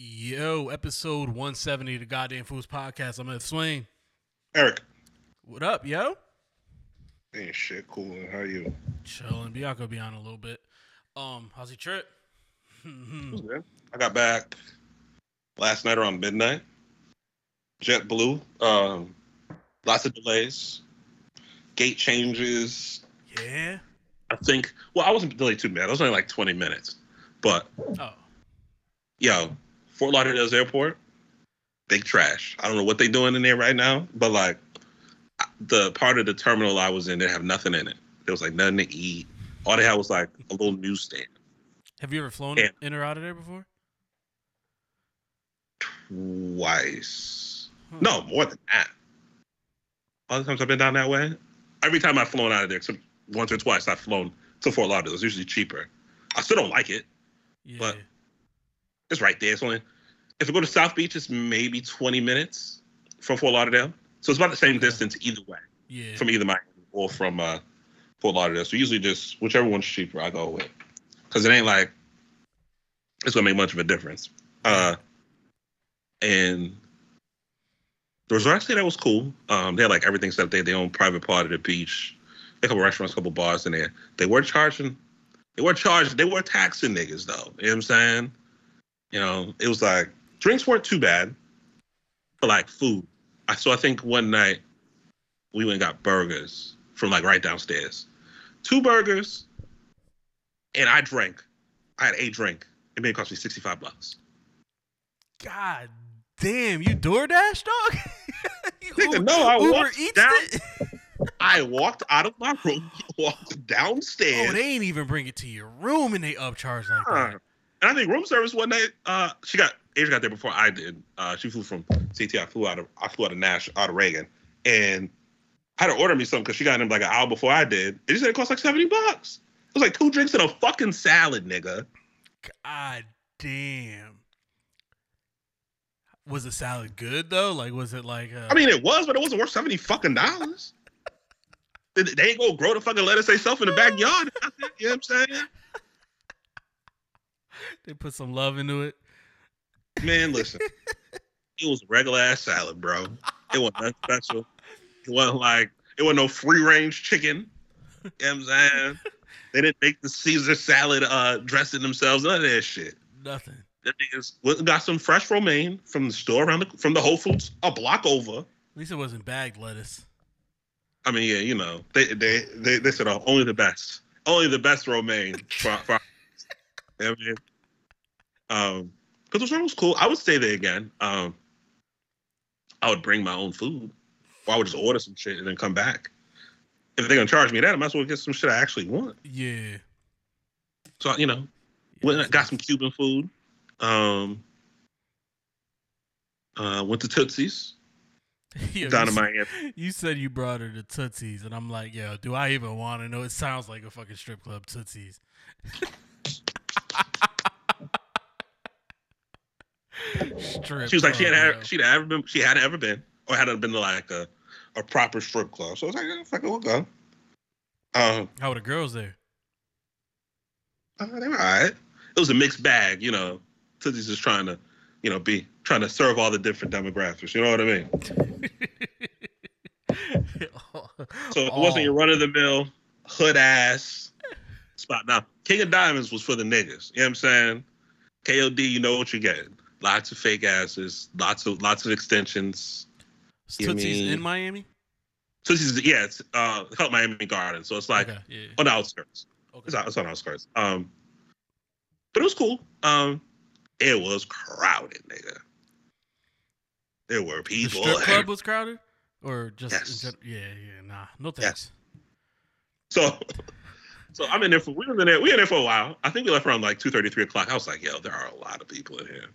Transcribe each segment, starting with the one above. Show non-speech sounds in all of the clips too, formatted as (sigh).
Yo, episode 170 of the Goddamn Fools Podcast. I'm at Swain. Eric. What up, yo? Ain't shit cool. How are you? Chilling. Bianca be on a little bit. Um, how's your trip? (laughs) I got back last night around midnight. JetBlue. Um, lots of delays. Gate changes. yeah. I think. Well, I wasn't delayed too bad. I was only like 20 minutes. But Oh, yo, Fort Lauderdale's airport, big trash. I don't know what they're doing in there right now, but like the part of the terminal I was in, they have nothing in it. There was like nothing to eat. All they had was like a little newsstand. have you ever flown Yeah. in or out of there before? Twice. Huh. No, more than that. Other times I've been down that way. Every time I've flown out of there, except once or twice, I've flown to Fort Lauderdale. It's usually cheaper. I still don't like it. Yeah. But- It's right there. It's only if I go to South Beach, it's maybe 20 minutes from Fort Lauderdale. So it's about the same distance either way, yeah. from either Miami or from uh, Fort Lauderdale. So usually just whichever one's cheaper, I go with, because it ain't like it's gonna make much of a difference. Uh, and the resort stay that was cool. Um, they had like everything set up. They had their own private part of the beach. A couple restaurants, a couple bars in there. They were charging. They were charging. They were taxing niggas though. You know what I'm saying? You know, it was like drinks weren't too bad, but like food. I so I think one night we went and got burgers from like right downstairs. Two burgers, and I drank. I had a drink. It may cost me 65 bucks. God damn, you DoorDash, dog? (laughs) you Nigga, no, I Uber walked down- it? (laughs) I walked out of my room, (laughs) walked downstairs. Oh, they ain't even bring it to your room and they upcharge like that. And I think room service one night, uh, she got Asia got there before I did. Uh, she flew from CT. I flew out of I flew out of Nash out of Reagan, and I had to order me something because she got in like an hour before I did. And she said it cost like seventy bucks. It was like two drinks and a fucking salad, nigga. God damn. Was the salad good though? Like, was it like? Uh, I mean, it was, but it wasn't worth seventy fucking dollars. (laughs) they they ain't gonna grow the fucking lettuce themselves in the backyard. (laughs) you know what I'm saying? (laughs) they put some love into it. Man, listen. (laughs) it was regular ass salad, bro. It wasn't nothing special. It wasn't like it wasn't no free range chicken. You know what I'm saying? (laughs) They didn't make the Caesar salad uh dressing themselves, none of that shit. Nothing. Niggas got some fresh romaine from the store around the from the Whole Foods a block over. At least it wasn't bagged lettuce. I mean, yeah, you know, they they they, they said oh, only the best. Only the best romaine for, for you know what I mean? Um because the restaurant was cool. I would stay there again. Um I would bring my own food. Or I would just order some shit and then come back. If they're gonna charge me that, I might as well get some shit I actually want. Yeah. So you know, went and got some Cuban food. Um uh went to Tootsie's (laughs) Yo, down you in Miami. You said you brought her to Tootsie's, and I'm like, yo, do I even want to know? It sounds like a fucking strip club, Tootsie's. (laughs) strip She was like, she had yo. she'd ever been she hadn't ever been or hadn't been to like a, a proper strip club. So I was like, yeah, fuck it, we'll go. Um, How were the girls there? uh, they were all right. It was a mixed bag, you know. Tootsie's just trying to, you know, be trying to serve all the different demographics. You know what I mean? (laughs) So it wasn't your run of the mill hood ass spot. Now, King of Diamonds was for the niggas. You know what I'm saying? KOD, you know what you're getting. Lots of fake asses, lots of lots of extensions. You Tootsie's mean- in Miami? Is yeah, it's uh called Miami Garden. So it's like okay, yeah. on the outskirts. Okay. It's, it's on the outskirts. Um but it was cool. Um it was crowded, nigga. There were people. The strip club was crowded, or just Yes. yeah, yeah, nah, no thanks. Yes. So (laughs) so I'm in there for we were in there we were in there for a while. I think we left around like two thirty, three o'clock. I was like, yo, there are a lot of people in here.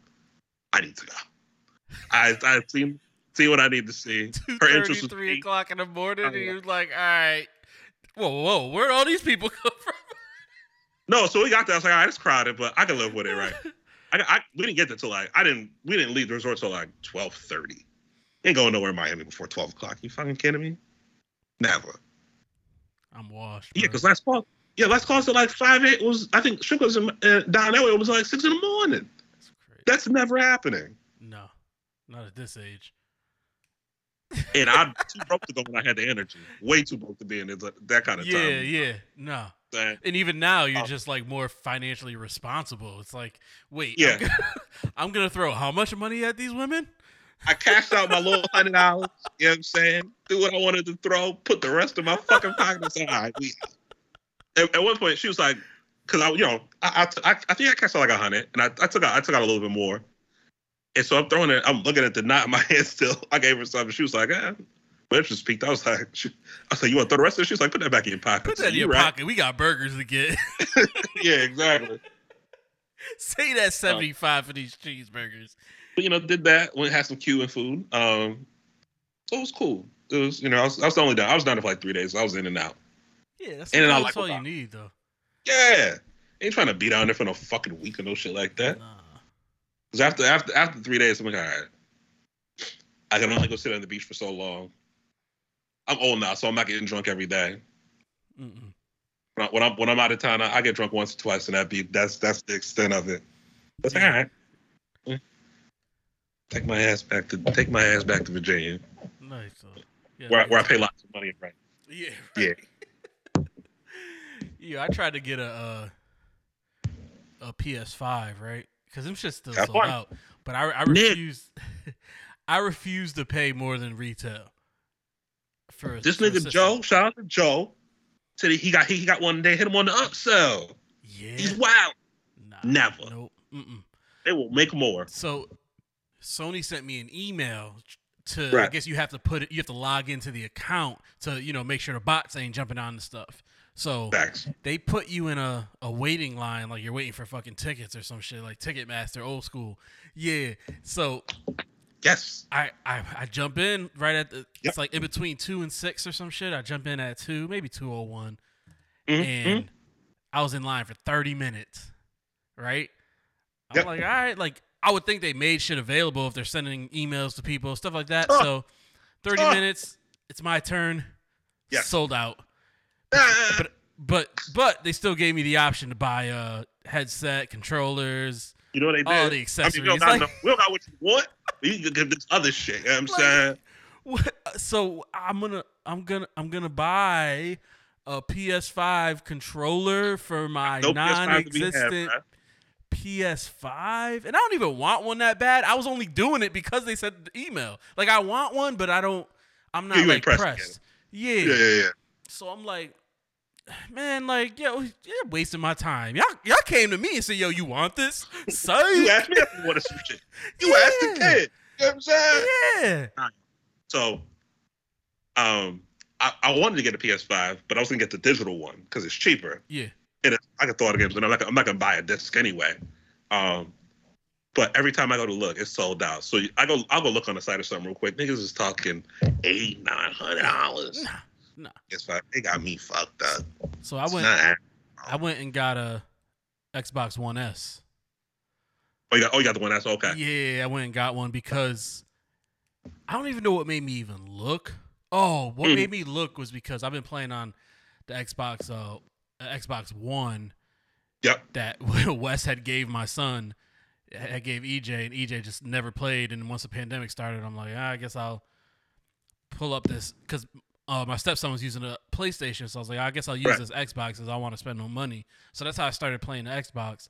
I need to go. I I seen see what I need to see. (laughs) Her interest was three o'clock in the morning, Oh, and you're like, all right, whoa, whoa, where'd all these people (laughs) come from? No, so we got there. I was like, all right, it's crowded, but I can live with it, right? (laughs) I, I we didn't get there till like I didn't we didn't leave the resort till like twelve thirty. Ain't going nowhere in Miami before twelve o'clock. You fucking kidding me? Never. I'm washed. Yeah, because last call, yeah, last call at like five eight was I think strip clubs in, uh, down that way it was like six in the morning. That's never happening. No, not at this age. And I'm (laughs) too broke to go when I had the energy. Way too broke to be in that kind of Yeah, time. yeah, yeah, no. That- And even now, you're Oh. just like more financially responsible. It's like, wait, Yeah. I'm, gonna, (laughs) I'm gonna throw how much money at these women? I cashed out my little hundred dollars. You know what I'm saying? Do what I wanted to throw. Put the rest of my fucking pocket (laughs) aside. All right, we. At, at one point, she was like, "Cause I, you know, I, I, I, think I cashed out like a hundred, and I, I took out, I took out a little bit more. And so I'm throwing it. I'm looking at the knot in my (laughs) hand still. I gave her something. She was like, "Ah." My interest peaked. I was like, (laughs) she, I was like, "You want to throw the rest of it?" She was like, "Put that back in your pocket." Put So that in you your right. pocket. We got burgers to get. (laughs) Yeah, exactly. Say that 75 for these cheeseburgers. But you know, did that. Went had some Cuban food. Um, so it was cool. It was, you know, I was, I was only down. I was down there for like three days. I was in and out. Yeah, that's, And I that's like all you need, though. Yeah. Ain't trying to be down there for no fucking week or no shit like that. Nah. Because after after after three days, I'm like, all right, I can only go sit on the beach for so long. I'm old now, so I'm not getting drunk every day. When, I, when I'm when I'm out of town, I, I get drunk once or twice, and that be that's that's the extent of it. That's like, all right. Mm. Take my ass back to take my ass back to Virginia, Nice. Yeah, where nice. where I pay lots of money in rent. Yeah. Yeah. Right. yeah, I tried to get a uh, a PS5, right? Because them shit's still Have sold fun. out. But I, I refuse. (laughs) I refuse to pay more than retail. For This for a nigga system. Joe, shout out to Joe, said he got he got one. They hit him on the upsell. Yeah. He's wild. Nah, Never. Nope. Mm-mm. They will make more. So Sony sent me an email to I guess you have to put it you have to log into the account to, you know, make sure the bots ain't jumping on the stuff. So Facts. they put you in a, a waiting line like you're waiting for fucking tickets or some shit like Ticketmaster old school. Yeah. So Yes. I, I I jump in right at the Yep. it's like in between two and six or some shit. I jump in at two, maybe two oh one. Mhm, And I was in line for 30 minutes. Right? I'm Yep. like, all right, like I would think they made shit available if they're sending emails to people, stuff like that. So 30 Huh. minutes, it's my turn. Yes. Sold out. (laughs) But but but they still gave me the option to buy a headset, controllers, you know what they did? all the I mean, accessories. we don't, got Like- we don't got what you want. You can get this other shit. You know what I'm Like- saying? What- So I'm gonna I'm gonna I'm gonna buy a PS5 controller for my No PS5 to non-existent. PS5, and I don't even want one that bad. I was only doing it because they said the email. Like I want one, but I don't. I'm not you like pressed pressed. Yeah. Yeah, yeah, yeah. So I'm like, man, like yo, you're wasting my time. Y'all y'all came to me and said, yo, you want this? So (laughs) You asked me if you wanted some shit. You asked the kid. You know what I'm saying? yeah. So, um, I, I wanted to get a PS5, but I was gonna get the digital one because it's cheaper. Yeah. and it's, I can throw it games, and I'm not, I'm not gonna buy a disc anyway. Um, but every time I go to look, it's sold out. So I go, I'll go look on the site or something real quick. Niggas is talking eight, nine hundred dollars. Nah, nah. It's like they got me fucked up. So I went I went and got a Xbox One S. Oh, you got, oh, you got the one that's okay. Yeah, I went and got one because I don't even know what made me even look. Oh, what Hmm. made me look was because I've been playing on the Xbox uh uh, Xbox One Yep. that (laughs) Wes had gave my son. I gave EJ and EJ just never played. And once the pandemic started, I'm like, ah, I guess I'll pull up this because uh, my stepson was using a PlayStation, so I was like, I guess I'll use Right. this Xbox because I want to spend no money. So that's how I started playing the Xbox,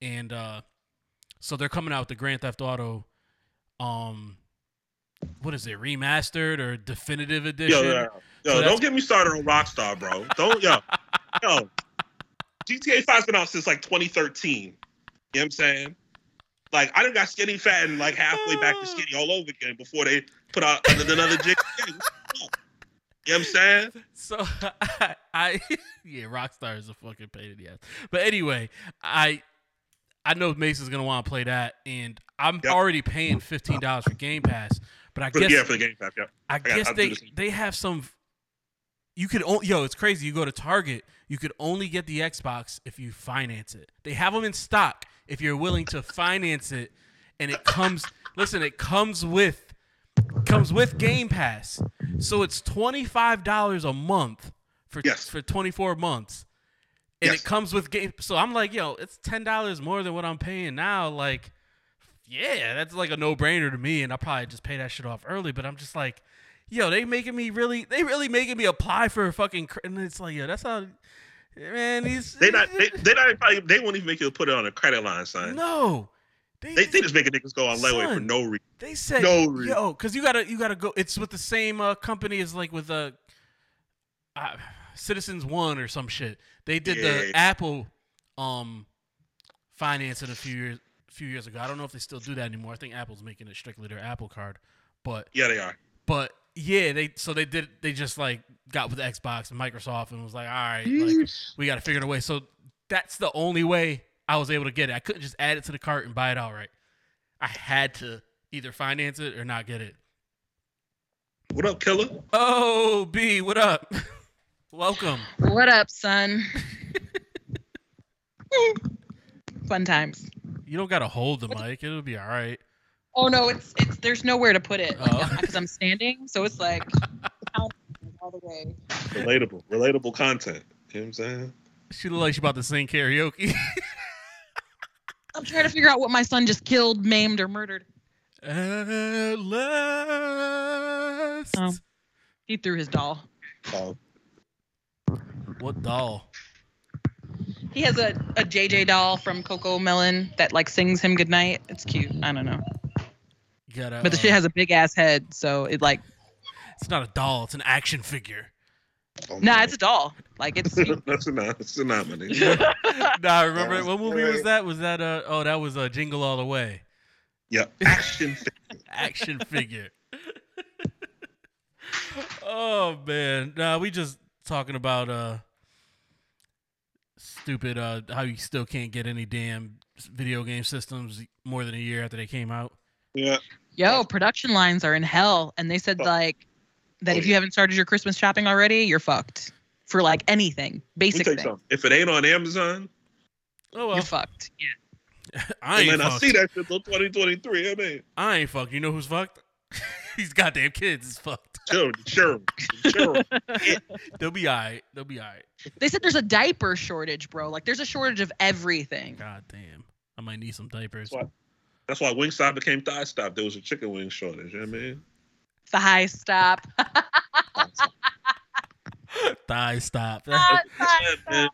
and uh, so they're coming out with the Grand Theft Auto, um, what is it, remastered or definitive edition? Yo, yo, yo, So don't get me started on Rockstar, bro. Don't, yo, (laughs) yo. GTA 5's been out since like 2013. You know what I'm saying? Like, I done got skinny fat and like halfway back to (laughs) skinny all over again before they put out another another GTA. You know what I'm saying? So I, (laughs) I yeah, Rockstar is a fucking pain in the ass. But anyway, I I know Mason's gonna want to play that, and I'm Yep. already paying fifteen dollars for Game Pass. But I For, guess yeah, for the Game Pass, yeah. I got- guess I'll they the they have some. You could only yo, it's crazy. You go to Target, you could only get the Xbox if you finance it. They have them in stock if you're willing to finance it, and it comes. listen, it comes with comes with Game Pass, so it's twenty five dollars a month for Yes. for twenty four months, and Yes. it comes with game. So I'm like, yo, it's ten dollars more than what I'm paying now. Like, yeah, that's like a no brainer to me, and I'll probably just pay that shit off early. But I'm just like, yo, they making me really, they really making me apply for a fucking. cr- And it's like, yo, that's how, man. These They not (laughs) they they not probably they won't even make you put it on a credit line, son. no. They, They they just making niggas go on layaway for no reason. They said, No reason. yo, because you gotta, you gotta go. It's with the same uh, company as like with uh, uh, Citizens One or some shit. They did the Apple um financing a few years, few years ago. I don't know if they still do that anymore. I think Apple's making it strictly their Apple Card, but Yeah, they are. but yeah, they so they did. They just like got with Xbox and Microsoft and was like, all right, like we got to figure it a way. So that's the only way I was able to get it. I couldn't just add it to the cart and buy it outright. I had to either finance it or not get it. What up, killer? Oh, B, what up? (laughs) Welcome. What up, son? (laughs) Fun times. You don't gotta hold the mic. It'll be all right. Oh no, it's it's there's nowhere to put it Oh. because I'm standing, so it's like (laughs) all the way. Relatable, relatable content. You know what I'm saying? She look like she about to sing karaoke. I'm trying to figure out what my son just killed, maimed, or murdered. At last. Oh. He threw his doll. Oh, What doll? He has a, a JJ doll from CoComelon that like sings him goodnight. It's cute. I don't know. You gotta. But the uh, shit has a big ass head, so it like It's not a doll. It's an action figure. Oh nah, my. it's a doll. Like it's (laughs) that's a not. That's a not, my (laughs) nah, remember was what movie was that? Was that uh? Oh, that was uh, Jingle All the Way. Yeah, action. fi- (laughs) action figure. oh man, nah, we just talking about uh stupid uh how you still can't get any damn video game systems more than a year after they came out. Yeah, Yo, production lines are in hell, and they said like that if you haven't started your Christmas shopping already, you're fucked for like anything, let basic thing. If it ain't on Amazon, Oh well, You're fucked. Yeah. (laughs) I ain't and ain't then I see that shit till 2023. I mean, I ain't fucked. You know who's fucked? (laughs) These goddamn kids is fucked. chill, chill, chill. They'll be alright. They'll be alright. They said there's a diaper shortage, bro. Like there's a shortage of everything. God damn. I might need some diapers. That's why, that's why Wingstop became Thigh Stop. There was a chicken wing shortage. You know what I mean? (laughs) Thigh stop. Thigh stop. (laughs) Thigh stop.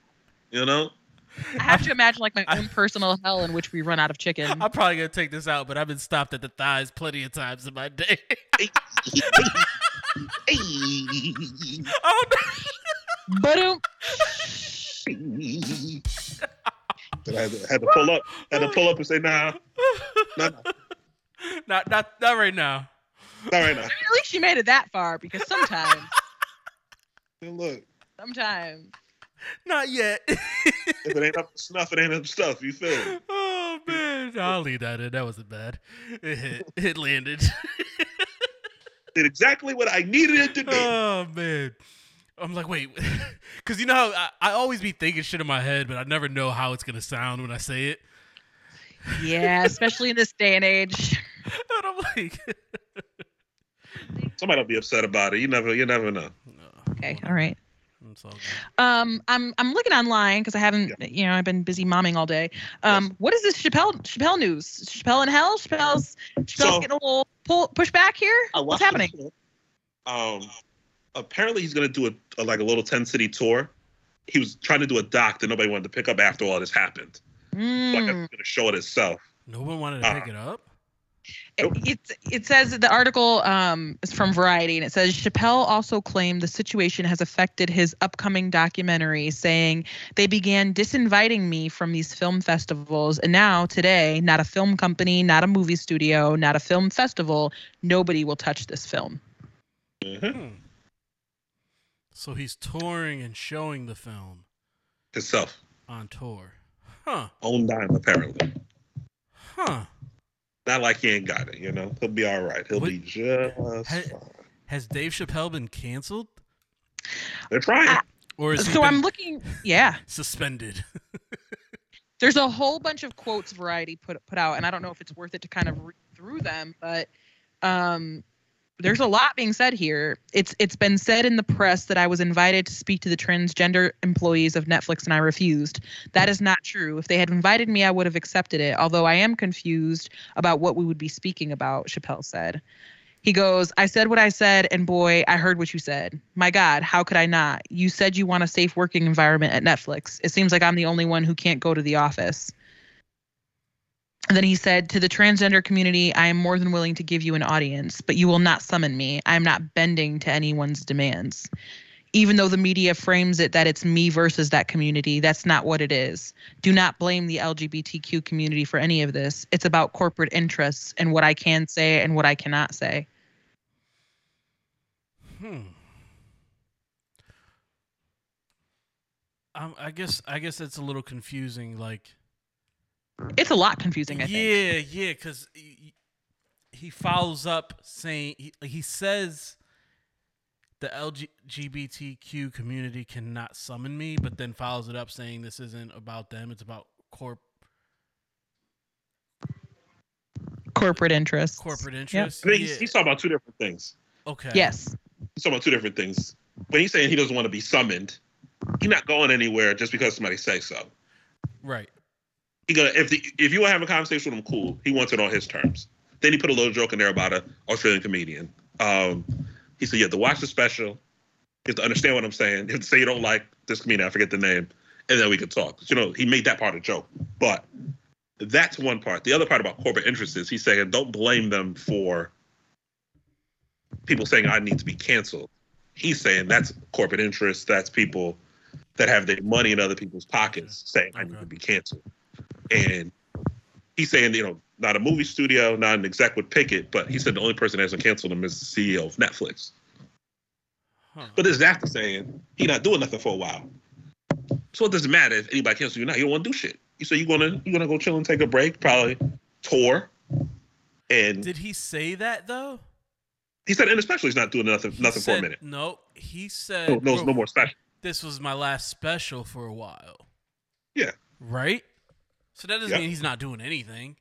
You know? I have to imagine like my I- own personal hell in which we run out of chicken. I'm probably gonna take this out, but I've been stopped at the thighs plenty of times in my day. (laughs) Oh But um, But I had to, had to pull up. Had to pull up and say, nah, nah, nah, no. Not not not right now. Not right now. at least you made it that far because sometimes, (laughs) Hey, Look, sometimes. Not yet. (laughs) if it ain't up to snuff, it ain't up to stuff. You feel me? oh man. I'll leave that in. That wasn't bad. (laughs) It hit. It landed. Did exactly what I needed it to do. oh man. I'm like, wait, because you know how I, I always be thinking shit in my head, but I never know how it's gonna sound when I say it. Yeah, especially in this day and age. And I'm like, Somebody will be upset about it. You never, you never know. Okay, all right. it's all. Um, I'm I'm looking online because I haven't, you know, I've been busy momming all day. Um, what is this Chappelle Chappelle news? Chappelle in hell? Chappelle's Chappelle's So- getting a little pull push back here. I What's happening? Um, apparently he's gonna do a, a like a little ten city tour. He was trying to do a doc that nobody wanted to pick up after all this happened. Like Mm. it's gonna show it itself. No one wanted to Uh, pick it up. It, it, it says the article um, is from Variety and it says Chappelle also claimed the situation has affected his upcoming documentary, saying they began disinviting me from these film festivals. And now, today, not a film company, not a movie studio, not a film festival, nobody will touch this film. Mhm. Hmm. So he's touring and showing the film Himself, on tour. Huh. own dime apparently. Huh. Not like he ain't got it. You know, he'll be all right. He'll What- be just Ha- fine. Has Dave Chappelle been canceled? They're trying. Or is So I'm looking, yeah. suspended? (laughs) There's a whole bunch of quotes Variety put put out, and I don't know if it's worth it to kind of read through them, but um, there's a lot being said here. It's it's been said in the press that I was invited to speak to the transgender employees of Netflix and I refused. That is not true. If they had invited me, I would have accepted it. Although I am confused about what we would be speaking about, Chappelle said. He goes, I said what I said, and boy, I heard what you said. My God, how could I not? You said you want a safe working environment at Netflix. It seems like I'm the only one who can't go to the office. Then he said, To the transgender community, I am more than willing to give you an audience, but you will not summon me. I am not bending to anyone's demands. Even though the media frames it that it's me versus that community, that's not what it is. Do not blame the LGBTQ community for any of this. It's about corporate interests and what I can say and what I cannot say. Hmm. Um, I guess I guess it's a little confusing. Like, It's a lot confusing, I think. yeah, yeah, because he, he follows up saying he, he says the LGBTQ community cannot summon me, but then follows it up saying this isn't about them; it's about corp Corporate interests. corporate interests. I think he's, Yeah, he's talking about two different things. okay. Yes. He's talking about two different things. When he's saying he doesn't want to be summoned, he's not going anywhere just because somebody says so. Right. He gonna if the if you want to have a conversation with him, cool. He wants it on his terms. Then he put a little joke in there about an Australian comedian. Um, he said you have to watch the special, you have to understand what I'm saying. You have to say you don't like this comedian. I forget the name, and then we can talk. You know, he made that part a joke, but that's one part. The other part about corporate interests is he's saying don't blame them for people saying I need to be canceled. He's saying that's corporate interests. That's people that have their money in other people's pockets saying I need to be canceled. And he's saying, you know, not a movie studio, not an exec would pick it, but he said the only person that hasn't canceled him is the CEO of Netflix. Huh. But this is after saying he not doing nothing for a while. So it doesn't matter if anybody cancels you or not. You don't want to do shit. You say you're gonna you're gonna go chill and take a break, probably tour. And Did he say that though? he said and especially he's not doing nothing He nothing for a minute. No, he said No, no, no more special. this was my last special for a while. Yeah. Right? So that doesn't Yeah. mean he's not doing anything.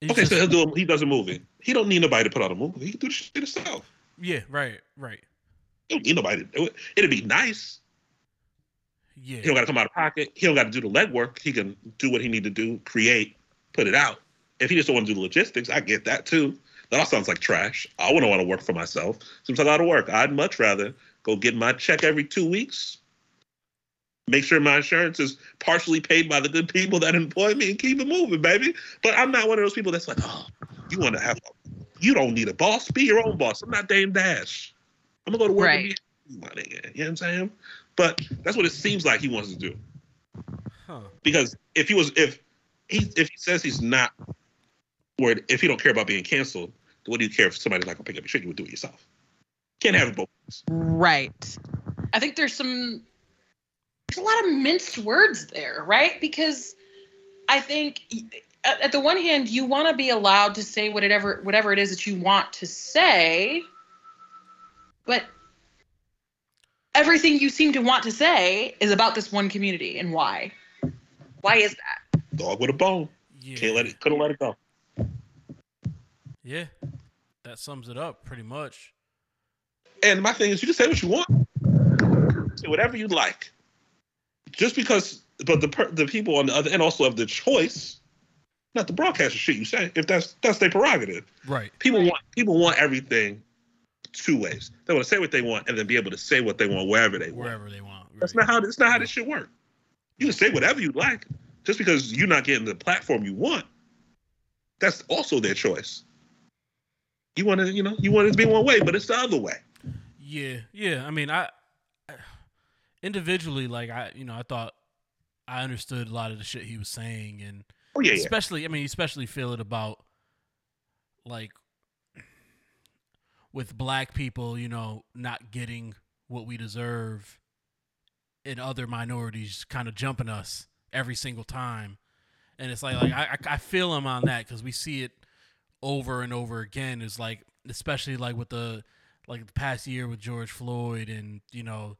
He's Okay, just- so he'll do a, he does a movie. He don't need nobody to put out a movie. He can do the shit himself. yeah, right, right. He don't need nobody to do it. It'd be nice. Yeah. He don't got to come out of pocket. He don't got to do the legwork. He can do what he need to do, create, put it out. If he just don't want to do the logistics, I get that too. That all sounds like trash. I wouldn't want to work for myself. Seems like a lot of work. I'd much rather go get my check every two weeks, make sure my insurance is partially paid by the good people that employ me, and keep it moving, baby. But I'm not one of those people that's like, oh, you want to have, you don't need a boss. Be your own boss. I'm not Dame Dash. I'm gonna go to work Right. and be my nigga. You know what I'm saying? But that's what it seems like he wants to do Huh. because if he was if he if he says he's not worried if he don't care about being canceled what do you care if somebody's not gonna pick up your shit you would do it yourself can't have it both ways. Right. I think there's some there's a lot of minced words there, right? Because I think at, at the one hand you want to be allowed to say whatever whatever it is that you want to say, but everything you seem to want to say is about this one community and why. Why is that? dog with a bone Yeah. can't let it couldn't let it go Yeah. That sums it up pretty much. and my thing is you can say what you want say whatever you like just because but the per, the people on the other end also have the choice not the shit you say if that's that's their prerogative Right. people want people want everything two ways they want to say what they want and then be able to say what they want wherever they want Wherever they want. That's not how. That's not how this shit work. You can say whatever you like, just because you're not getting the platform you want. That's also their choice. You want to, you know, you want it to be one way, but it's the other way. Yeah, yeah. I mean, I- individually, like I, you know, I thought I understood a lot of the shit he was saying, and Oh yeah, yeah. especially, I mean, especially feel it about like with black people, you know, not getting what we deserve, and other minorities kind of jumping us every single time, and it's like, like I, I I feel him on that because we see it over and over again. Is like, especially like with the like the past year with George Floyd, and you know,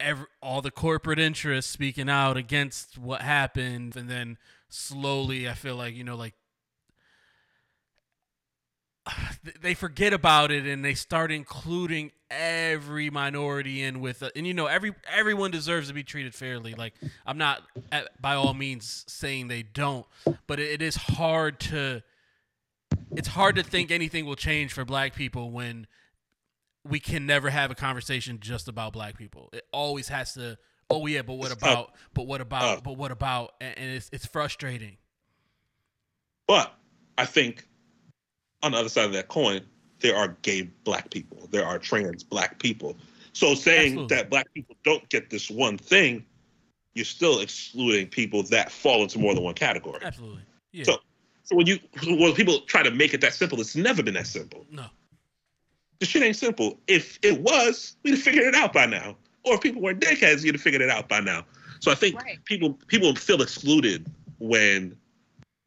every all the corporate interests speaking out against what happened, and then slowly, I feel like you know, like (sighs) they forget about it and they start including every minority in with it. and you know every everyone deserves to be treated fairly like i'm not at, by all means saying they don't but it is hard to it's hard to think anything will change for black people when we can never have a conversation just about black people it always has to oh yeah but what about but what about but what about and, and it's it's frustrating but i think on the other side of that coin, there are gay black people, there are trans black people. So saying Absolutely. that black people don't get this one thing, you're still excluding people that fall into more than one category. Absolutely. Yeah. So, so when you when people try to make it that simple, it's never been that simple. No. The shit ain't simple. If it was, we'd have figured it out by now. Or if people were dickheads, you'd have figured it out by now. So I think right. people people feel excluded when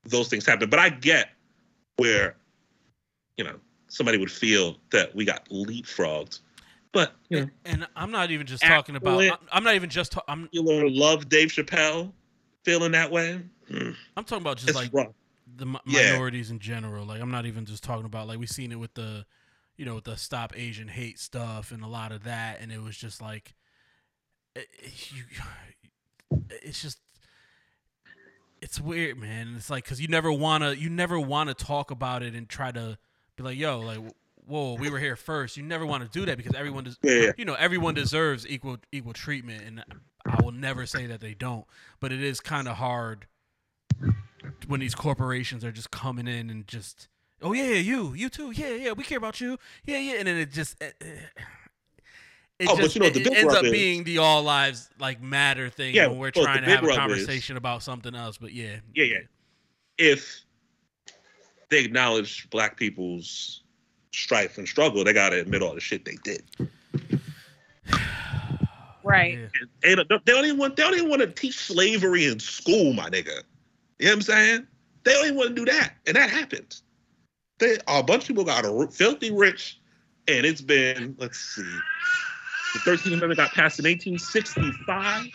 those things happen. But I get where you know, somebody would feel that we got leapfrogged. But you know, and, I'm not even just talking about. I'm not even just. Ta- I'm. You love Dave Chappelle feeling that way. Mm. I'm talking about just it's like rough. the mi- yeah. minorities in general. Like I'm not even just talking about like we've seen it with the, you know, the Stop Asian Hate stuff and a lot of that, and it was just like, it, you, (sighs) it's just it's weird, man. It's like because you never wanna you never want to talk about it and try to be like, yo, like, whoa, we were here first. You never want to do that because everyone does, yeah. you know, everyone deserves equal equal treatment, and I will never say that they don't. But it is kind of hard when these corporations are just coming in and just, oh yeah, you, you too, yeah, yeah, we care about you, yeah, yeah, and then it just. Eh, eh, oh, it, it oh, just, but you know, the it, ends up is, being the all lives like matter thing yeah, when we're trying to have a conversation is, about something else. But yeah, yeah, yeah. If they acknowledge black people's strife and struggle, they gotta admit all the shit they did. (sighs) Right. And, and they don't even want they don't even want to teach slavery in school, my nigga. You know what I'm saying? They don't even want to do that, and that happens. They a bunch of people got a filthy rich, and it's been let's see. The 13th Amendment got passed in 1865.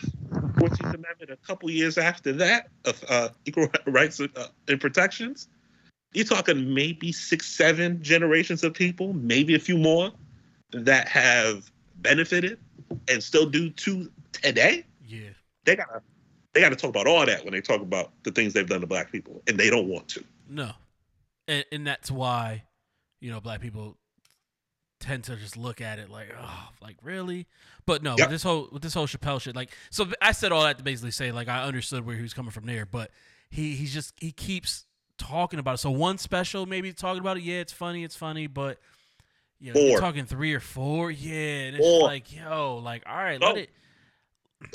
14th Amendment a couple years after that of uh, equal (laughs) rights uh, and protections you're talking maybe six, seven generations of people, maybe a few more that have benefited and still do to today. Yeah. They gotta they gotta talk about all that when they talk about the things they've done to black people. And they don't want to. No. And and that's why, you know, black people tend to just look at it like, oh, like really? But no, yep. with this whole with this whole Chappelle shit, like, so I said all that to basically say, like, I understood where he was coming from there, but he he's just he keeps talking about it. So one special, maybe talking about it. Yeah, it's funny. It's funny, but you know, you're talking three or four. Yeah, and it's four. like, yo, like, all right, let it.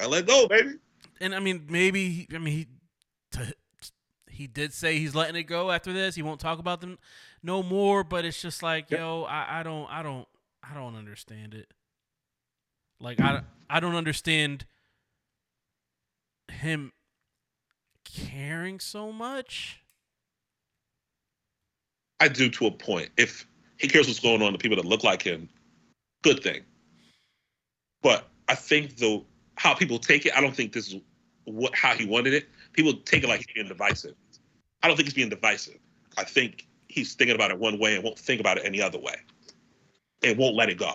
I let go, baby. And I mean, maybe I mean he t- he did say he's letting it go after this. He won't talk about them no more. But it's just like, yep. yo, I, I don't, I don't, I don't understand it. Like I, I don't understand him caring so much. I do to a point. If he cares what's going on, the people that look like him, good thing. But I think though how people take it, I don't think this is what how he wanted it. People take it like he's being divisive. I don't think he's being divisive. I think he's thinking about it one way and won't think about it any other way. And won't let it go.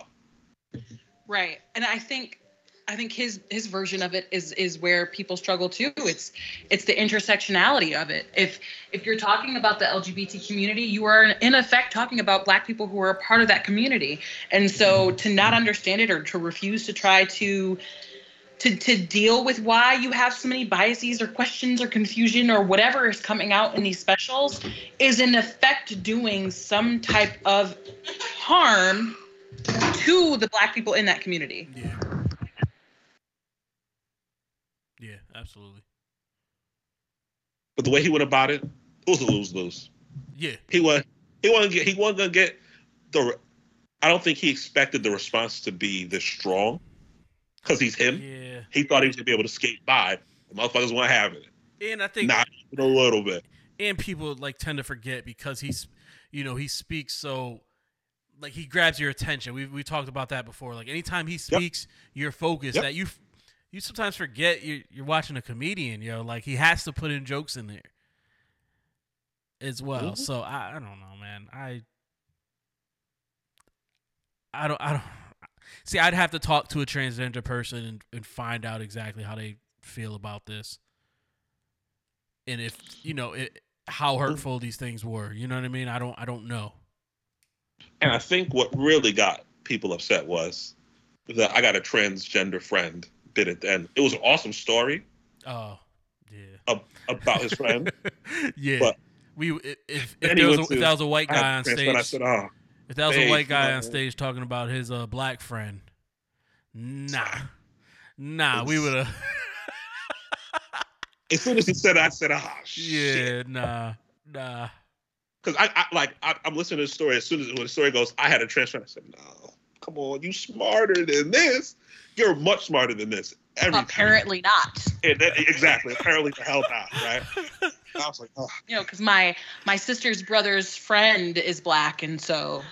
Right. And I think I think his his version of it is is where people struggle too. It's it's the intersectionality of it. If if you're talking about the LGBT community, you are in effect talking about black people who are a part of that community. And so to not understand it or to refuse to try to to to deal with why you have so many biases or questions or confusion or whatever is coming out in these specials is in effect doing some type of harm to the black people in that community. Yeah. Yeah, absolutely. But the way he went about it, it was a lose lose. Yeah. He was he wasn't get he wasn't gonna get the I don't think he expected the response to be this strong. Cause he's him. Yeah. He thought he was gonna be able to skate by. The motherfuckers weren't having it. And I think not even a little bit. And people like tend to forget because he's you know, he speaks so like he grabs your attention. We we talked about that before. Like anytime he speaks, yep. you're focused. Yep. That you you sometimes forget you're, you're watching a comedian, yo. Like he has to put in jokes in there as well. Mm-hmm. So I, I don't know, man. I I don't. I don't. See, I'd have to talk to a transgender person and, and find out exactly how they feel about this, and if you know it, how hurtful these things were. You know what I mean? I don't. I don't know. And I think what really got people upset was that I got a transgender friend did it, end. It was an awesome story Oh, yeah. ab- about his friend. (laughs) yeah. But- we if if, if there was if that was a white guy on friend, I stage, said, "Oh, if that was a white guy on stage talking about his uh black friend, nah, nah, we would have. (laughs) as soon as he said, it, I said, ah, shit. yeah, nah, nah. Because I, I like I, I'm listening to the story. As soon as when the story goes, I had a trans friend. I said, no, come on, you smarter than this. You're much smarter than this. Every time. Apparently not. And that- exactly. Apparently the hell not, right? (laughs) I was like, oh, You know, because my my sister's brother's friend is black, and so Yeah,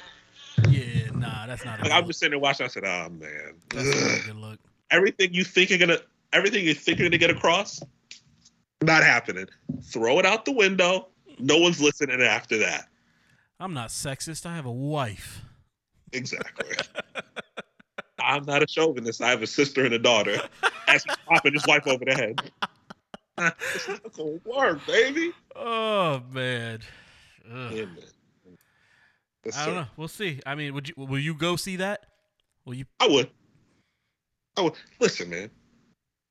nah, that's not. Like, I'm look. just sitting there watching. I said, oh man, That's not a good look. everything you think you're gonna, everything you think you're gonna get across, not happening. Throw it out the window. No one's listening after that. I'm not sexist. I have a wife. Exactly. (laughs) I'm not a chauvinist. I have a sister and a daughter. (laughs) As he's popping his wife over the head. (laughs) it's not gonna work, baby. Oh man. Ugh. Yeah, man. Yes, I don't sir. know. We'll see. I mean, would you will you go see that? Will you? I would. I would. Listen, man.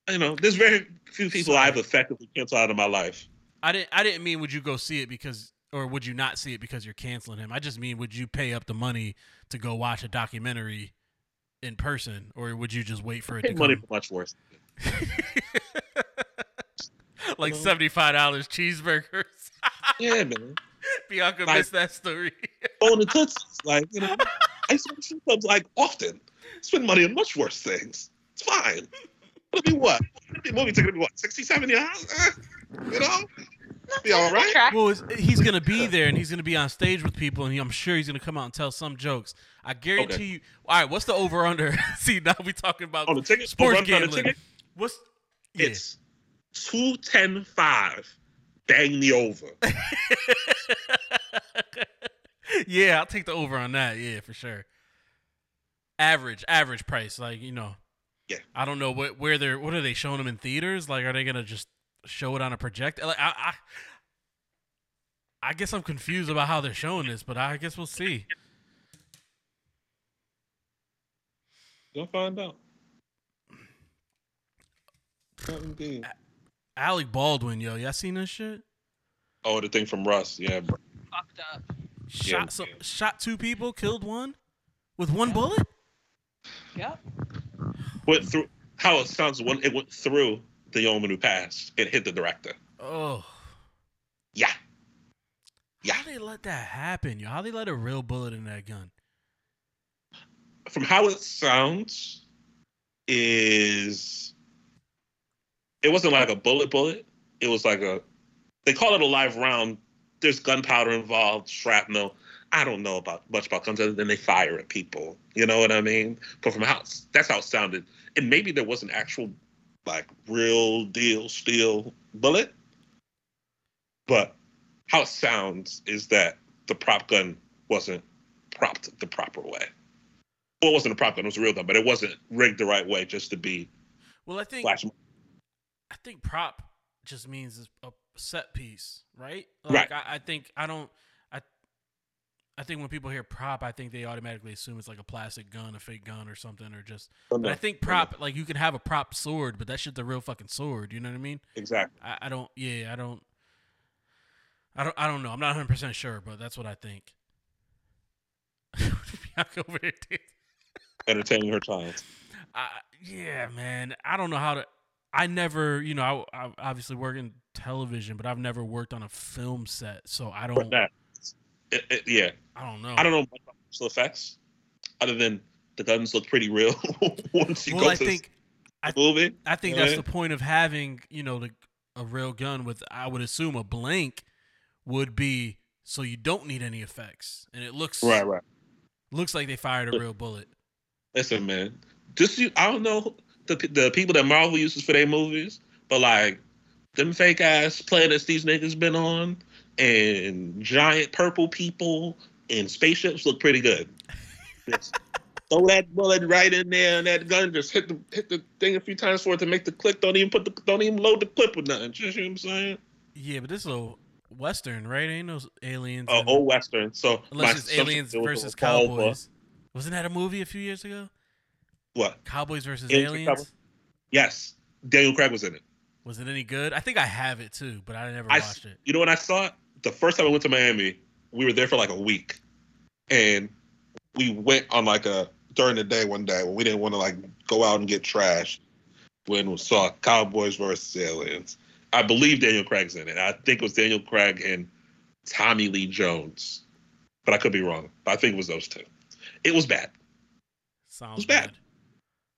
You know, there's very few people Sorry. I've effectively canceled out of my life. I didn't. I didn't mean would you go see it because, or would you not see it because you're canceling him? I just mean would you pay up the money to go watch a documentary in person, or would you just wait for it to money come? for much worse. (laughs) like seventy five dollars cheeseburgers. Yeah, man. (laughs) Bianca Like- missed that story. (laughs) Going to Tootsies. Like, you know, I used to strip clubs like often. Spend money on much worse things. It's fine. It'll be what? It'll be a movie ticket. It'll be what? 60 70 dollars? Eh, You know? Be all right. Well, he's gonna be there and he's gonna be on stage with people, and he, I'm sure he's gonna come out and tell some jokes. I guarantee Okay. you. All right, what's the over under? (laughs) See, now we talking about On the ticket? sports on the gambling. ticket? What's yeah. It's 210 5. Bang the over. Yeah, I'll take the over on that. Yeah, for sure. Average, average price, like you know. Yeah. I don't know what where they're what are they showing them in theaters? Like, are they gonna just show it on a projector? Like, I, I, I guess I'm confused about how they're showing this, but I guess we'll see. You'll find out. Indeed. Alec Baldwin, yo, y'all seen this shit? Oh, the thing from Rust. Yeah, bro. Fucked up. Shot Yeah. some, shot two people, killed one with one bullet. Yep. Went through how it sounds when it went through the yeoman who passed. It hit the director. Oh, Yeah. Yeah. how they let that happen, yo? How they let a real bullet in that gun? From how it sounds, is it wasn't like a bullet bullet. It was like a they call it a live round. There's gunpowder involved, shrapnel. I don't know about much about guns other than they fire at people. You know what I mean? But from how that's how it sounded. And maybe there was an actual like real deal steel bullet. But how it sounds is that the prop gun wasn't propped the proper way. Well, it wasn't a prop gun; it was a real gun, but it wasn't rigged the right way just to be Well, I think flash. I think prop just means a set piece, right? Right. Like I, I think I don't I I think when people hear prop, I think they automatically assume it's like a plastic gun, a fake gun, or something, or just. Oh, but I think oh, prop, like you can have a prop sword, but that shit's the real fucking sword. You know what I mean? exactly. I, I don't. Yeah, I don't. I don't. I don't know. I'm not 100 percent sure, but that's what I think. (laughs) Bianca over there did- Entertaining her child. I, yeah, man. I don't know how to. I never, you know, I, I obviously work in television, but I've never worked on a film set, so I don't. that, it, it, yeah, I don't know. I don't know much about special effects other than the guns look pretty real (laughs) once you well, go I to think the movie. I think that's the point of having, you know, the, a real gun with. I would assume a blank would be so you don't need any effects, and it looks Right, right. looks like they fired a real bullet. Listen, man. Just you, I don't know the the people that Marvel uses for their movies, but like them fake ass planets these niggas been on, and giant purple people and spaceships look pretty good. (laughs) Throw that bullet right in there, and that gun just hit the hit the thing a few times for it to make the click. Don't even put the don't even load the clip with nothing. You know what I'm saying? Yeah, but this is a western, right? Ain't no aliens. Uh, old western. So unless it's aliens it was a versus cowboys. Wasn't that a movie a few years ago? What? Cowboys versus Aliens aliens. Cowboys? Yes, Daniel Craig was in it. Was it any good? I think I have it too, but I never I watched it. You know when I saw it? The first time I went to Miami, we were there for like a week. And we went on like a during the day one day when we didn't want to like go out and get trashed. when we saw Cowboys versus Aliens. I believe Daniel Craig's in it. I think it was Daniel Craig and Tommy Lee Jones. But I could be wrong. But I think it was those two. It was bad. Sounds was bad.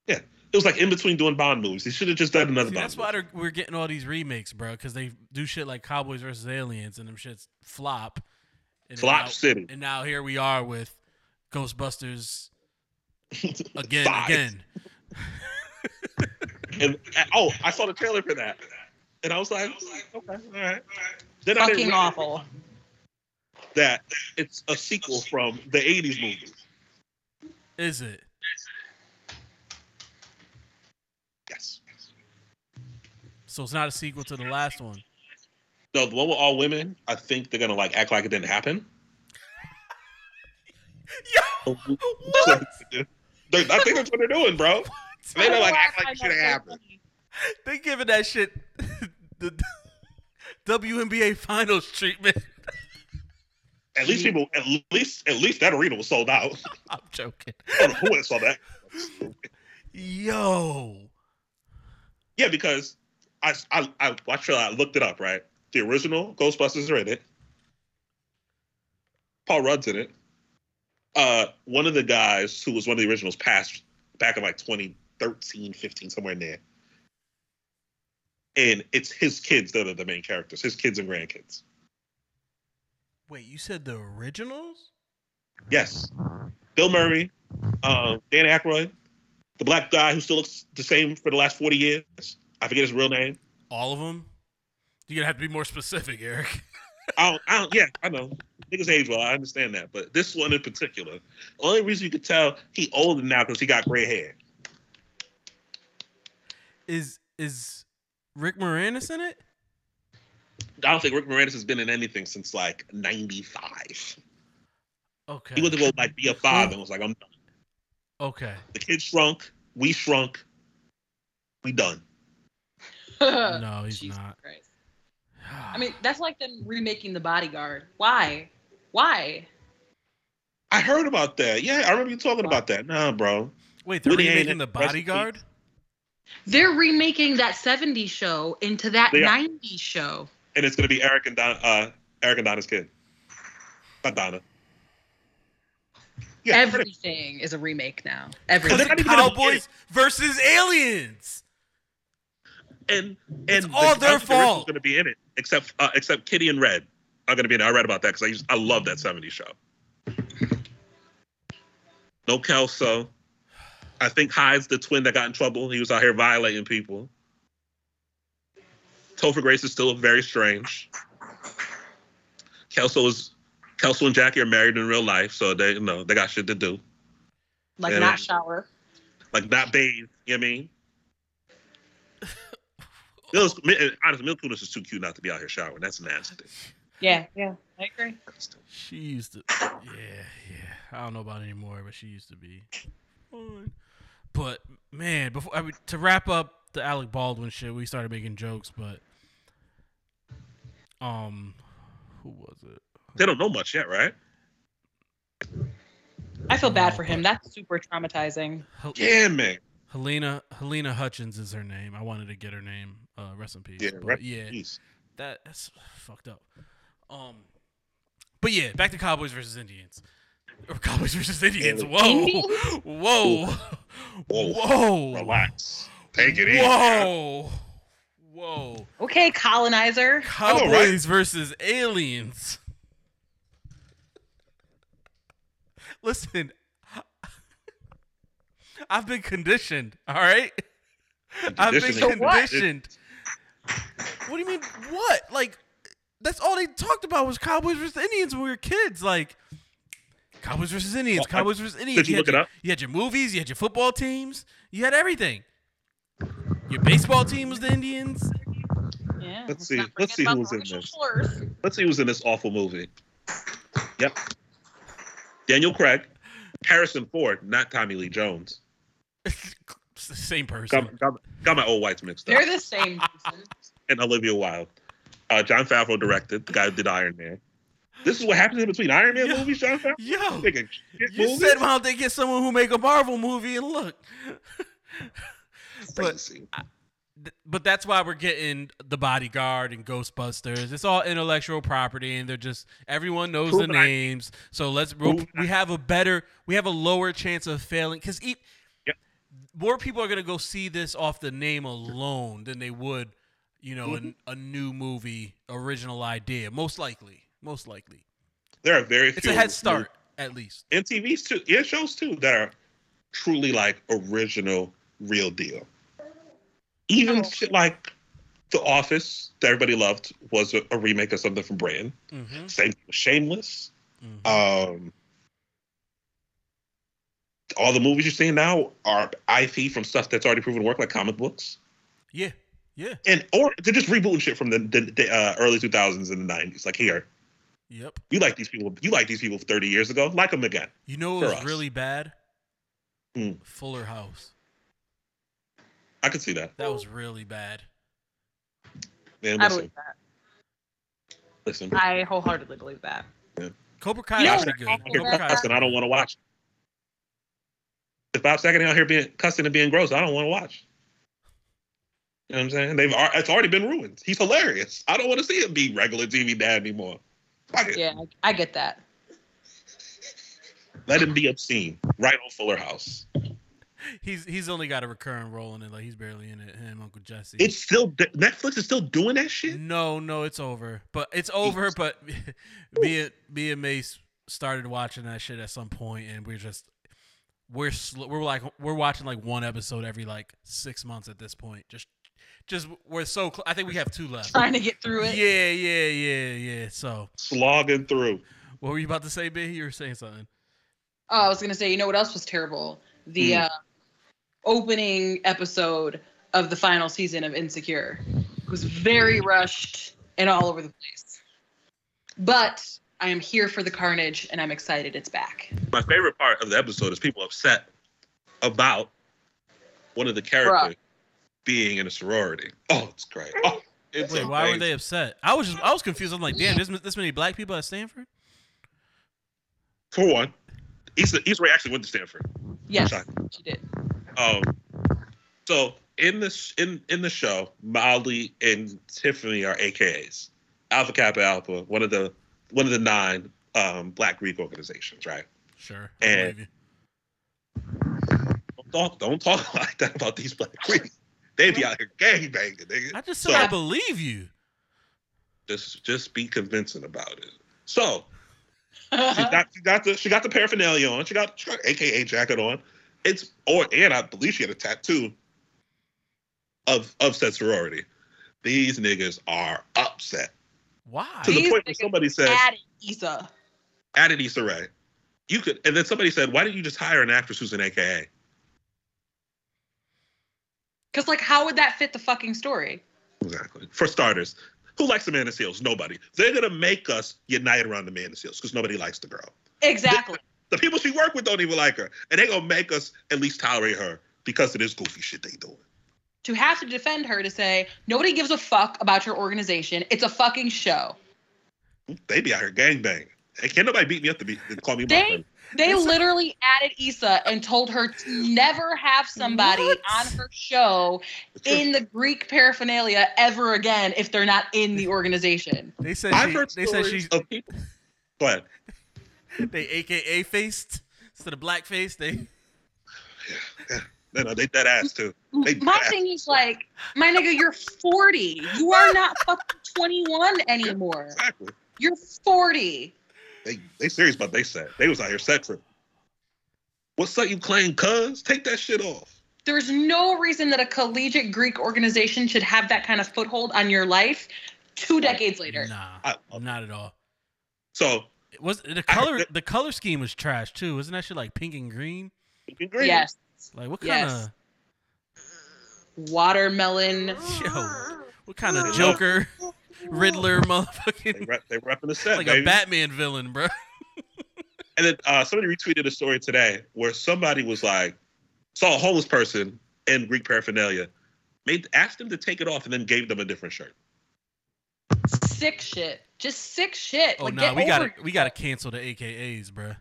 Yeah, it was like in between doing Bond movies. He should have just done another See, Bond that's why movie. they're, we're getting all these remakes, bro, because they do shit like Cowboys versus Aliens, and them shits flop. And Flop now- City. And now here we are with Ghostbusters (laughs) again, again. (laughs) And uh, oh, I saw the trailer for that, and I was like, okay, all right. Then I didn't Fucking awful. that it's a sequel from the '80s movie. Is it? Yes. So it's not a sequel to the last one. No, the one with all women. I think they're gonna like act like it didn't happen. (laughs) Yo, (laughs) What? I think that's what they're doing, bro. They don't like act like it should find that have happened. they giving that shit (laughs) the WNBA Finals treatment. At least people, at least, at least that arena was sold out. I'm joking. I don't know who would have saw that. Yo, Yeah, because I, I, I watched it. I looked it up. Right, the original Ghostbusters are in it. Paul Rudd's in it. Uh, one of the guys who was one of the originals passed back in like 2013, 15, somewhere in there. And it's his kids that are the main characters, his kids and grandkids. wait, you said the originals? Yes, Bill Murray, um, Dan Aykroyd, the black guy who still looks the same for the last 40 years. I forget his real name. All of them? You're gonna have to be more specific, Eric. (laughs) I don't, I don't, yeah, I know. Niggas age well. I understand that. But this one in particular, the only reason you could tell he older now because he got gray hair. Is is Rick Moranis in it? I don't think Rick Moranis has been in anything since like 95. Okay. He went to go like be a father and was like, I'm done. okay. The kid shrunk. We shrunk. We done. (laughs) No, he's Jesus not. Christ. (sighs) I mean, that's like them remaking The Bodyguard. Why? Why? I heard about that. Yeah, I remember you talking about that. Nah, bro. wait, they're Woody remaking in the it. Rest in Bodyguard? peace. They're remaking that 70s show into that They 90s show. And it's gonna be Eric and Don, uh, Eric and Donna's kid. Not Donna. Yeah, Everything is a remake now. Everything. they're not even gonna be in Cowboys versus aliens. And It's all the, their I don't think the fault. Going to be in it, except uh, except Kitty and Red are going to be in it. I read about that because I used, I love that '70s show. No Kelso. I think Hyde's the twin that got in trouble. He was out here violating people. Topher Grace is still very strange. Kelso is Kelso and Jackie are married in real life, so they you know they got shit to do. like Yeah. not shower. Like not bathe, you know what I mean? Mills, mi- honestly, Mila Kunis is too cute not to be out here showering. That's nasty. Yeah, yeah, I agree. She used to, yeah, yeah. I don't know about anymore, but she used to be fun. But man, before I mean, to wrap up the Alec Baldwin shit, we started making jokes, but um, who was it? They don't know much yet, right? I feel bad for him. That's super traumatizing. Hel- Yeah, man. Halyna Halyna Hutchins is her name. I wanted to get her name. Uh, rest in peace. Yeah, but rest in yeah, peace. that that's fucked up. Um, but yeah, back to Cowboys versus Indians. Or Cowboys versus Indians. Whoa, whoa, Whoa. whoa, Relax. Take it easy. Whoa, whoa. Okay, colonizer. Cowboys know, right? versus aliens. Listen, I've been conditioned. All right, I've been Conditioning. To what? conditioned. What do you mean? What? Like, that's all they talked about was Cowboys versus Indians when we were kids. Like, Cowboys versus Indians. Well, I- Cowboys versus Indians. Did you had look it your, up? You had your movies. You had your football teams. You had everything. Your baseball team was the Indians. Yeah. Let's see- let's see who was in this. slurs. Let's see who's in this awful movie. Yep. Daniel Craig, Harrison Ford, not Tommy Lee Jones. It's (laughs) the same person. Got, got, got my old whites mixed up. They're the same person. (laughs) and Olivia Wilde. Uh, Jon Favreau directed, the guy who did Iron Man. This is what happens in between Iron Man Yeah. movies, Jon Favreau? Yo, Making shit you movies? said why don't they get someone who make a Marvel movie and look. (laughs) but Crazy. but that's why we're getting the bodyguard and Ghostbusters. It's all intellectual property, and they're just everyone knows the Proven I- names. So let's we'll, Proven we have a better, we have a lower chance of failing because Yep. More people are gonna go see this off the name alone than they would, you know, Mm-hmm. an, a new movie original idea. Most likely, most likely, There are very it's few a head start at least. and TVs too, and shows too that are truly like original, real deal. Even Oh. shit like The Office that everybody loved was a, a remake of something from Britain. Mm-hmm. Same Shameless. mm-hmm. Um, all the movies you're seeing now are IP from stuff that's already proven to work, like comic books, yeah, yeah, and or they're just rebooting shit from the, the, the uh, early 2000s and the 90s. Like here, yep. you like these people, you like these people 30 years ago, like them again. You know For what was us. really bad? Hmm. Fuller House. I could see that. That was really bad. Man, I listen, believe that. listen. I wholeheartedly believe that. Cobra Kai Yeah, is but pretty good. Cobra Kai is I don't want to watch. If Bob Saget out here being cussing and being gross, I don't want to watch. You know what I'm saying? They've it's already been ruined. He's hilarious. I don't want to see him be regular TV dad anymore. Fuck it. Yeah, I, I get that. Let him be obscene. Right on Fuller House. He's he's only got a recurring role in it. Like he's barely in it. Him, Uncle Jesse. It's still Netflix is still doing that shit. no, no, it's over. But it's over. But (laughs) me and me and Mace started watching that shit at some point, and we're just we're sl- we're like we're watching like one episode every like six months at this point. Just just we're so. Cl- I think we have two left. Trying to get through it. Yeah, yeah, yeah, yeah. So, Slogging through. what were you about to say, B? You were saying something. Oh, I was gonna say, you know what else was terrible? The Hmm. uh, opening episode of the final season of Insecure It was very rushed and all over the place. But I am here for the carnage, and I'm excited it's back. My favorite part of the episode is people upset about one of the characters being in a sorority. Oh, it's great. Oh, it's Wait, why were they upset? I was just I was confused. I'm like, damn, there's this many black people at Stanford. For one, Issa, Issa Rae actually went to Stanford. Yes, she did. Um, so in this in in the show, Molly and Tiffany are AKAs, Alpha Kappa Alpha, one of the one of the nine um, Black Greek organizations, right? Sure, I And- Don't talk, don't talk (laughs) like that about these Black Greeks. They be out here gang banging, nigga. I just said So- I believe you. Just just be convincing about it. So (laughs) she got she got the she got the paraphernalia on. She got, she got AKA jacket on. It's or and I believe she had a tattoo of of said sorority. These niggas are upset Why? to the point where somebody said, Added Issa. "Added Issa Rae." You could, and then somebody said, "Why didn't you just hire an actress who's an AKA?" Because, like, how would that fit the fucking story? Exactly. For starters, who likes the Man of Seals? Nobody. They're gonna make us unite around the Man of Seals because nobody likes the girl. Exactly. The people she work with don't even like her, and they gonna make us at least tolerate her because of this goofy shit they doing. To have to defend her to say, nobody gives a fuck about your organization. It's a fucking show. They be out here gangbanging. Hey, can't nobody beat me up to be to call me They they It's a- literally added Issa and told her to never have somebody What? on her show in the Greek paraphernalia ever again if they're not in the organization. They said I've she, heard they said she's she of people. Go ahead. (laughs) they AKA faced instead of black face. They No, no, they dead ass too. They My bad. thing is like, my nigga, you're 40. You are not fucking 21 anymore. Exactly. You're 40. They they serious about they said. They was out here sexing. What's up, you claim cuz? Take that shit off. There's no reason that a collegiate Greek organization should have that kind of foothold on your life two decades later. nah, I love not at all. So It was the color the color scheme was trash too. Wasn't that shit like pink and green? Pink and green. Yes. Like what kind Yes. Watermelon. of (laughs) yo? What kind of Joker, (laughs) Riddler, They motherfucking rep, they repping the set, like baby. a Batman villain, bro? (laughs) And then uh, somebody retweeted a story today where somebody was like, saw a homeless person in Greek paraphernalia, made asked them to take it off, and then gave them a different shirt. Sick shit. Just sick shit. Oh like, no, get we gotta it. we gotta cancel the AKAs, bro.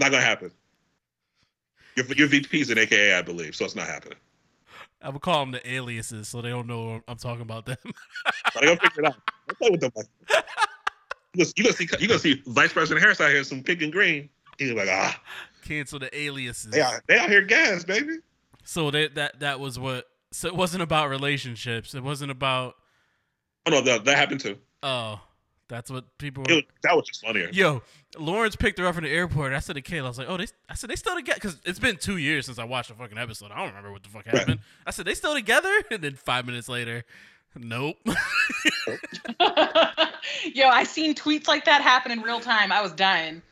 Not gonna happen. Your, your VP's an AKA, I believe, so it's not happening. I would call them the aliases, so they don't know I'm talking about them. But (laughs) I gotta figure it out. Don't play with them like. You gonna, see you gonna see Vice President Harris out here some pink and green. He's like, ah, cancel the aliases. they out, they out here gas, baby. So that that that was what. So it wasn't about relationships. It wasn't about. Oh no, that, that happened too. Oh, that's what people. Were, was, that was just funnier. Yo, Lawrence picked her up from the airport. I said to Kayla, I was like, "Oh, they." I said they still together because it's been two years since I watched the fucking episode. I don't remember what the fuck Right. happened. I said they still together, (laughs) and then five minutes later, nope. (laughs) Yo, I seen tweets like that happen in real time. I was dying.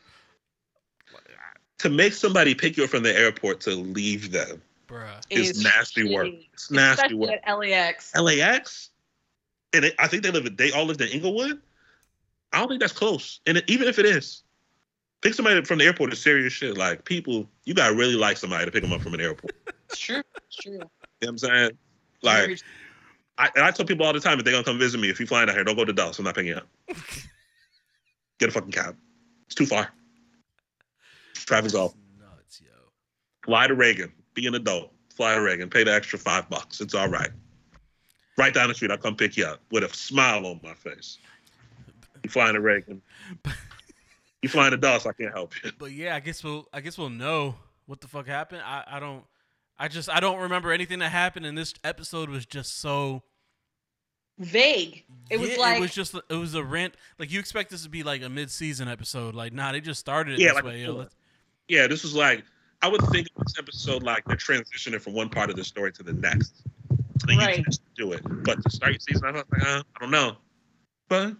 To make somebody pick you up from the airport to leave them Bruh. is It's nasty work. It's nasty Especially work. at LAX. LAX, and it, I think they live. They all lived in Inglewood. I don't think that's close. And even if it is, pick somebody from the airport is serious shit. Like people, you gotta really like somebody to pick them up from an airport. (laughs) It's true. It's true. You know what I'm saying? Like I, and I tell people all the time if they're gonna come visit me, if you flying out here, don't go to Dallas. I'm not picking you up. (laughs) Get a fucking cab. It's too far. Traffic's off. Nuts, yo. Fly to Reagan. Be an adult. Fly to Reagan. Pay the extra five bucks. It's all right. Right down the street, I'll come pick you up with a smile on my face. You flying a Reagan. You flying to Dallas, I can't help you. But yeah, I guess we'll. I guess we'll know what the fuck happened. I. I don't. I just. I don't remember anything that happened, and this episode was just so. Vague. It was like it was just it was a rant. Like you expect this to be like a mid-season episode. Like nah, they just started it Yeah, this like way. a Yo, Yeah, this was like I would think of this episode like they're transitioning from one part of the story to the next. So they Right. usually just do it. But to start your season, I was like, uh, I don't know. But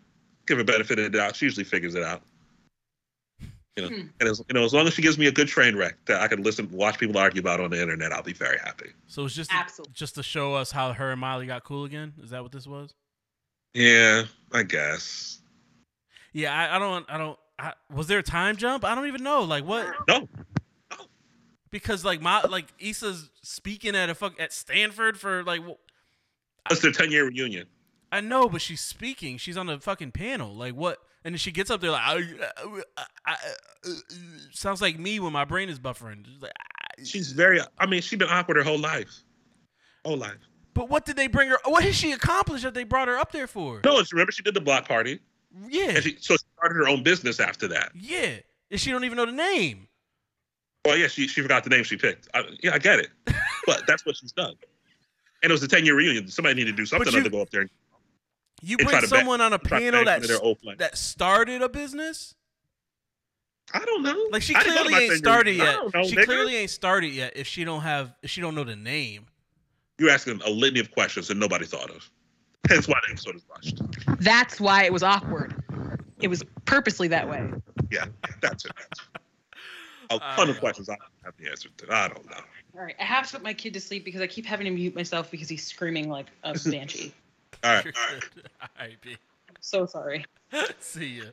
give her benefit of the doubt. She usually figures it out. You know, Hmm. and as you know, as long as she gives me a good train wreck that I can listen, watch people argue about on the internet, I'll be very happy. so it's just to, Absolutely. just to show us how her and Molly got cool again. Is that what this was? Yeah, I guess. Yeah, I, I don't. I don't. I, was there a time jump? I don't even know. Like what? No, Because like my like Issa's speaking at a fuck at Stanford for like wh- it's their 10 year reunion. I know, but she's speaking. She's on the fucking panel. Like what? And then she gets up there like, "I- I- I- I- sounds like me when my brain is buffering. She's like. She's very. I mean, she's been awkward her whole life. Whole life. but what did they bring her? What has she accomplished that they brought her up there for? No, it's- remember she did the block party, Yeah, and she so she started her own business after that. yeah, and she don't even know the name. Well, yeah, she she forgot the name she picked. I, yeah, I get it, (laughs) but that's what she's done. And it was a ten year reunion. Somebody needed to do something you- other to go up there and You And bring to back- someone on a panel that their old flame. that started a business. I don't know. Like she I didn't go to clearly ain't 10-year started yet. know, she nigga. clearly ain't started yet if she don't have if she don't know the name. You're asking a litany of questions that nobody thought of. Hence why the episode is rushed. That's why it was awkward. It was purposely that way. Yeah, that's it. A I ton don't of know. questions I don't have the answer to. I don't know. All right, I have to put my kid to sleep because I keep having to mute myself because he's screaming like a (laughs) banshee. All right, You're all right. (laughs) good. All right, B. I'm so sorry. (laughs) See ya.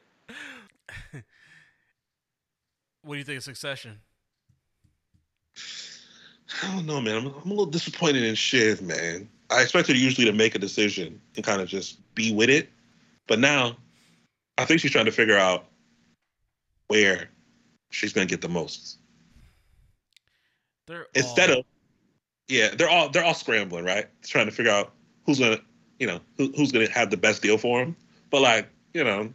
(laughs) what do you think of Succession? I don't know, man. I'm, I'm a little disappointed in Shiv, man. I expected usually to make a decision and kind of just be with it, but now I think she's trying to figure out where she's going to get the most. They're Instead all, of, yeah, they're all they're all scrambling, right? Trying to figure out who's gonna, you know, who, who's gonna have the best deal for him. But like, you know,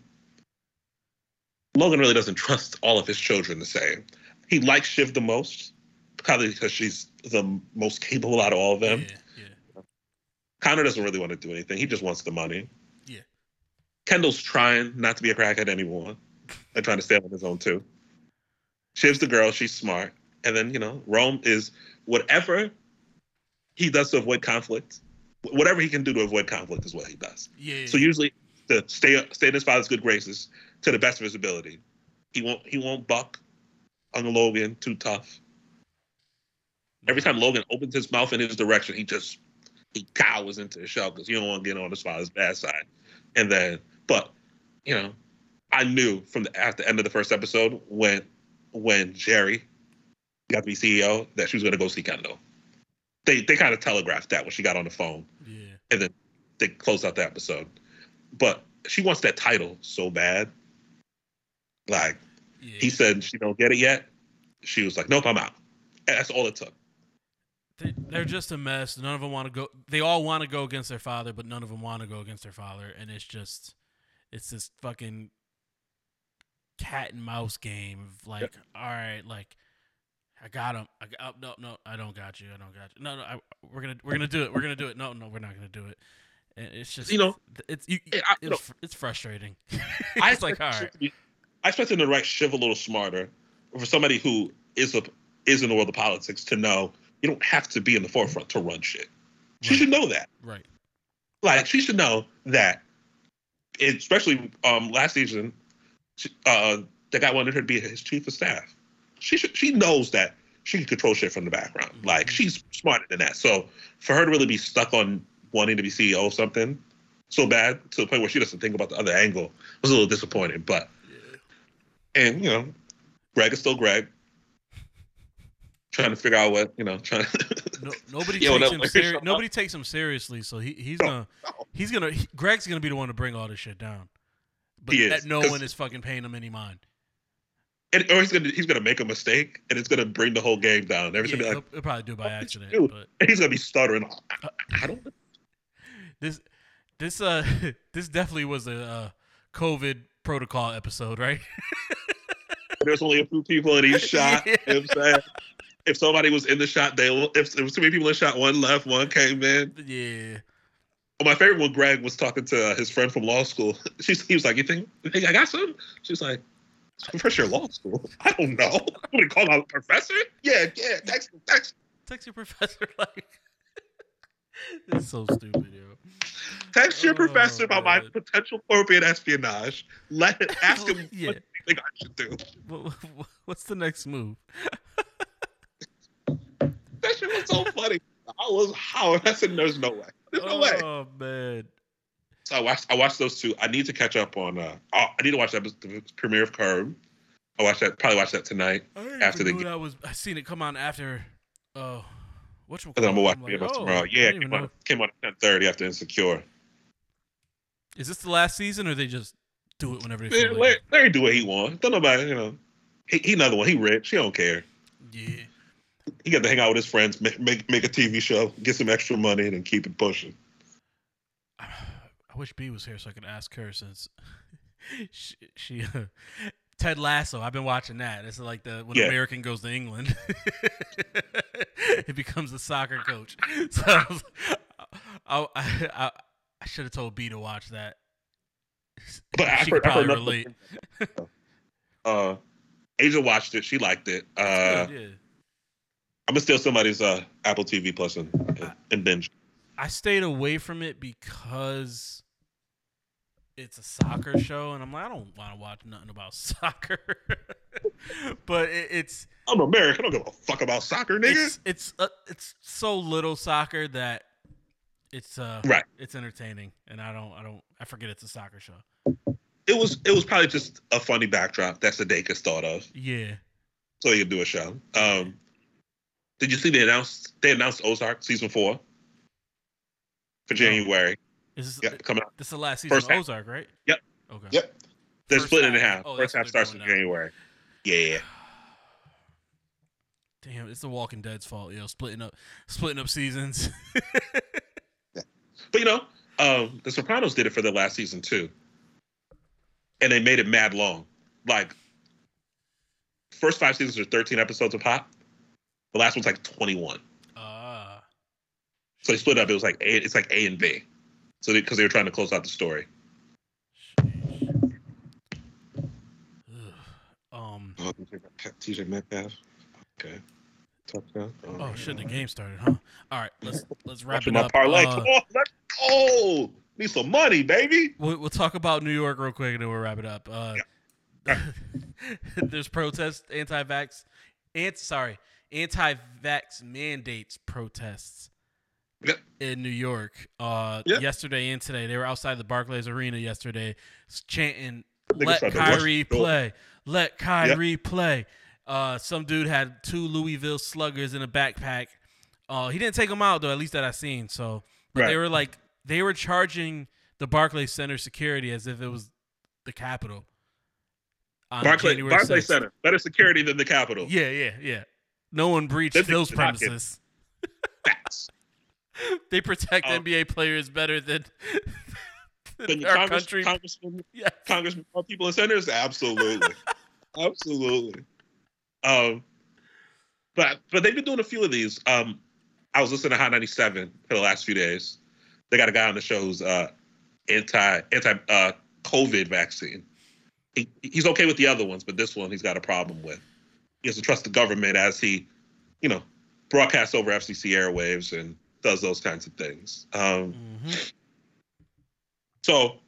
Logan really doesn't trust all of his children the same. He likes Shiv the most, probably because she's the most capable out of all of them. yeah, yeah. Connor doesn't really want to do anything. He just wants the money. Yeah. Kendall's trying not to be a crackhead anymore and trying to stay on his own too. Shiv's the girl. She's smart. And then, you know, Rome is whatever he does to avoid conflict, whatever he can do to avoid conflict is what he does. Yeah. So usually to stay stay in his father's good graces to the best of his ability. He won't he won't buck on Logan too tough. Every time Logan opens his mouth in his direction, he just he cowers into the shell because he don't want to get on his father's bad side. And then, but you know, I knew from the at the end of the first episode when when Gerri got to be CEO that she was going to go see Kendall. They they kind of telegraphed that when she got on the phone, Yeah. and then they closed out the episode. But she wants that title so bad. Like Yeah. he said, she don't get it yet. She was like, "Nope, I'm out." And that's all it took. They, they're just a mess. None of them want to go. They all want to go against their father, but none of them want to go against their father. And it's just, it's this fucking cat and mouse game of like, all right, like, I got him. I got, oh, no, no, I don't got you. I don't got you. No, no, I, we're gonna, we're gonna do it. We're gonna do it. No, no, we're not gonna do it. And it's just, You know, it's you, I- it's, fr- it's frustrating. (laughs) I it's like, all right, be- I expect him to write Shiv a little smarter for somebody who is a is in the world of politics to know you don't have to be in the forefront to run shit. She Right. should know that. right? Like she should know that, especially um last season, uh, the guy wanted her to be his chief of staff. She she knows that she can control shit from the background. Like Mhm. she's smarter than that. So for her to really be stuck on wanting to be CEO of something so bad to the point where she doesn't think about the other angle was a little disappointing. But and you know, Greg is still Greg. Trying to figure out what you know. Trying. (laughs) No, nobody Yo, takes him (laughs) seri- Nobody takes him seriously. So he, he's No, gonna no. he's gonna he- Greg's gonna be the one to bring all this shit down. But is, that no one is fucking paying him any mind. And, or he's gonna he's gonna make a mistake, and it's gonna bring the whole game down. Everyone's Yeah, gonna be he'll, like, he'll probably do it by accident. you do?" But and he's gonna be stuttering. I, I don't. (laughs) this this uh (laughs) this definitely was a uh, COVID protocol episode, right? (laughs) There's only a few people in each shot. Yeah. You know what I'm saying? If somebody was in the shot, they will. If there was too many people in the shot, one left, one came in. yeah. Well, my favorite one, Greg was talking to uh, his friend from law school. She's, he was like, "You think, you think I got some?" She's like, (laughs) "First year law school? I don't know. (laughs) Do you call out professor? Yeah, yeah. Text, text. Text your professor (laughs) like It's so stupid, yo. text your Oh, professor about my potential corporate espionage. Let it, ask him Yeah. what you think I should do. What, what- what's the next move? That shit was so funny. I was howling. I said, "There's no way. There's no way." Oh man. So I watched. I watched those two. I need to catch up on. uh I I need to watch that the premiere of Curb. I watch that. Probably watch that tonight. I After the know that was. I seen it come on after. Oh, which one? I'm gonna watch like, it oh, tomorrow. Yeah, didn't it even came on, came on at ten thirty after Insecure. Is this the last season, or they just do it whenever they feel? Larry. Larry do what he wants. Don't nobody, you know. He, he another one. He rich. He don't care. Yeah. He got to hang out with his friends, make, make make a TV show, get some extra money, and then keep it pushing. I wish B was here so I could ask her since (laughs) she, she Ted Lasso. I've been watching that. It's like the when Yeah. American goes to England, (laughs) it becomes a soccer coach. (laughs) So I, was, I, I, I, I should have told B to watch that. But she heard, could probably relate. Uh, Asia watched it. She liked it. Uh, Good, yeah. I'm gonna steal somebody's uh, Apple TV Plus and, and binge. I stayed away from it because it's a soccer show, and I'm like, I don't want to watch nothing about (laughs) soccer. but it, it's I'm American. I don't give a fuck about soccer, nigga. it's it's uh, it's so little soccer that it's uh Right. it's entertaining, and I don't I don't I forget it's a soccer show. it was it was probably just a funny backdrop that Sudeikis thought of, Yeah, so he could do a show. Um, did you see they announced they announced Ozark season four for. January? Is this Yeah, coming out. this is the last season First of half. Ozark, right? Yep. Okay. Yep. They're First split it in half. half. Oh, First half starts in now. January. Yeah. Damn, it's The Walking Dead's fault, yo. Splitting up, splitting up seasons. (laughs) yeah. But you know, um, The Sopranos did it for the last season too, and they made it mad long. Like, first five seasons are thirteen episodes a pop. The last one's like twenty-one. Ah, So they split up. It was like A. It's like A and B. So because they, were trying to close out the story. (sighs) Um. Oh, DK Metcalf. Okay. Touchdown. Oh shit, the game started, huh? All right, let's let's wrap Watching it up. parlay. Uh, Come on, (laughs) let's go. Need some money, baby. we'll, we'll talk about New York real quick, and then we'll wrap it up. Uh, Yeah. (laughs) there's protests, anti-vax, anti sorry, anti-vax mandates protests Yep. in New York. Uh, Yep. yesterday and today, they were outside the Barclays Arena yesterday, chanting "Let tried to rush Kyrie play, let Kyrie play." Uh, some dude had two Louisville Sluggers in a backpack. Uh, he didn't take them out though, at least that I seen. So, but they were like they were charging the Barclays Center security as if it was the Capitol. on Barclay, Barclay Center, better security than the Capitol. Yeah, yeah, yeah. No one breached those did not get- premises. (laughs) Facts. (laughs) They protect Um, NBA players better than, Then (laughs) than our Congress, country. Congressman, yeah. Congressman, people in centers, absolutely, (laughs) absolutely. Um, but but they've been doing a few of these. Um, I was listening to Hot 97 for the last few days. They got a guy on the show who's uh anti anti uh COVID vaccine. He, he's okay with the other ones, but this one he's got a problem with. He has to trust the government as he, you know, broadcasts over FCC airwaves and does those kinds of things. Um, Mhm. so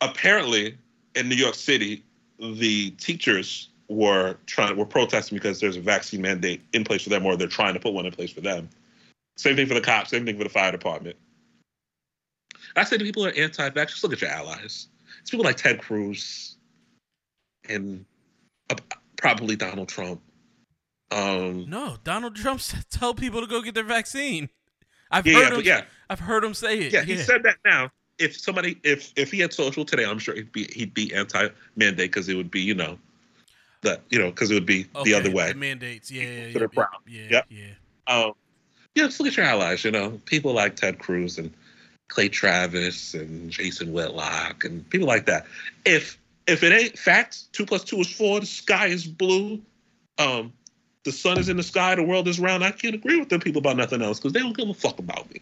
apparently in New York City, the teachers were trying were protesting because there's a vaccine mandate in place for them, or they're trying to put one in place for them. Same thing for the cops, same thing for the fire department. I say to people who are anti-vax, just look at your allies. It's people like Ted Cruz and uh, probably Donald Trump. Um, No, Donald Trump said tell people to go get their vaccine. I've yeah, heard yeah, him. yeah, I've heard him say it. yeah, he said that now. If somebody, if if he had social today, I'm sure he'd be he'd be anti-mandate because it would be, you know, that you know, because it would be Okay, the other way. The mandates. Yeah, yeah, yeah. proud. Yeah, Yep. yeah. Um, yeah, just look at your allies. You know, people like Ted Cruz and Clay Travis and Jason Whitlock and people like that. If if it ain't facts, two plus two is four. The sky is blue. Um, the sun is in the sky. The world is round. I can't agree with them people about nothing else because they don't give a fuck about me.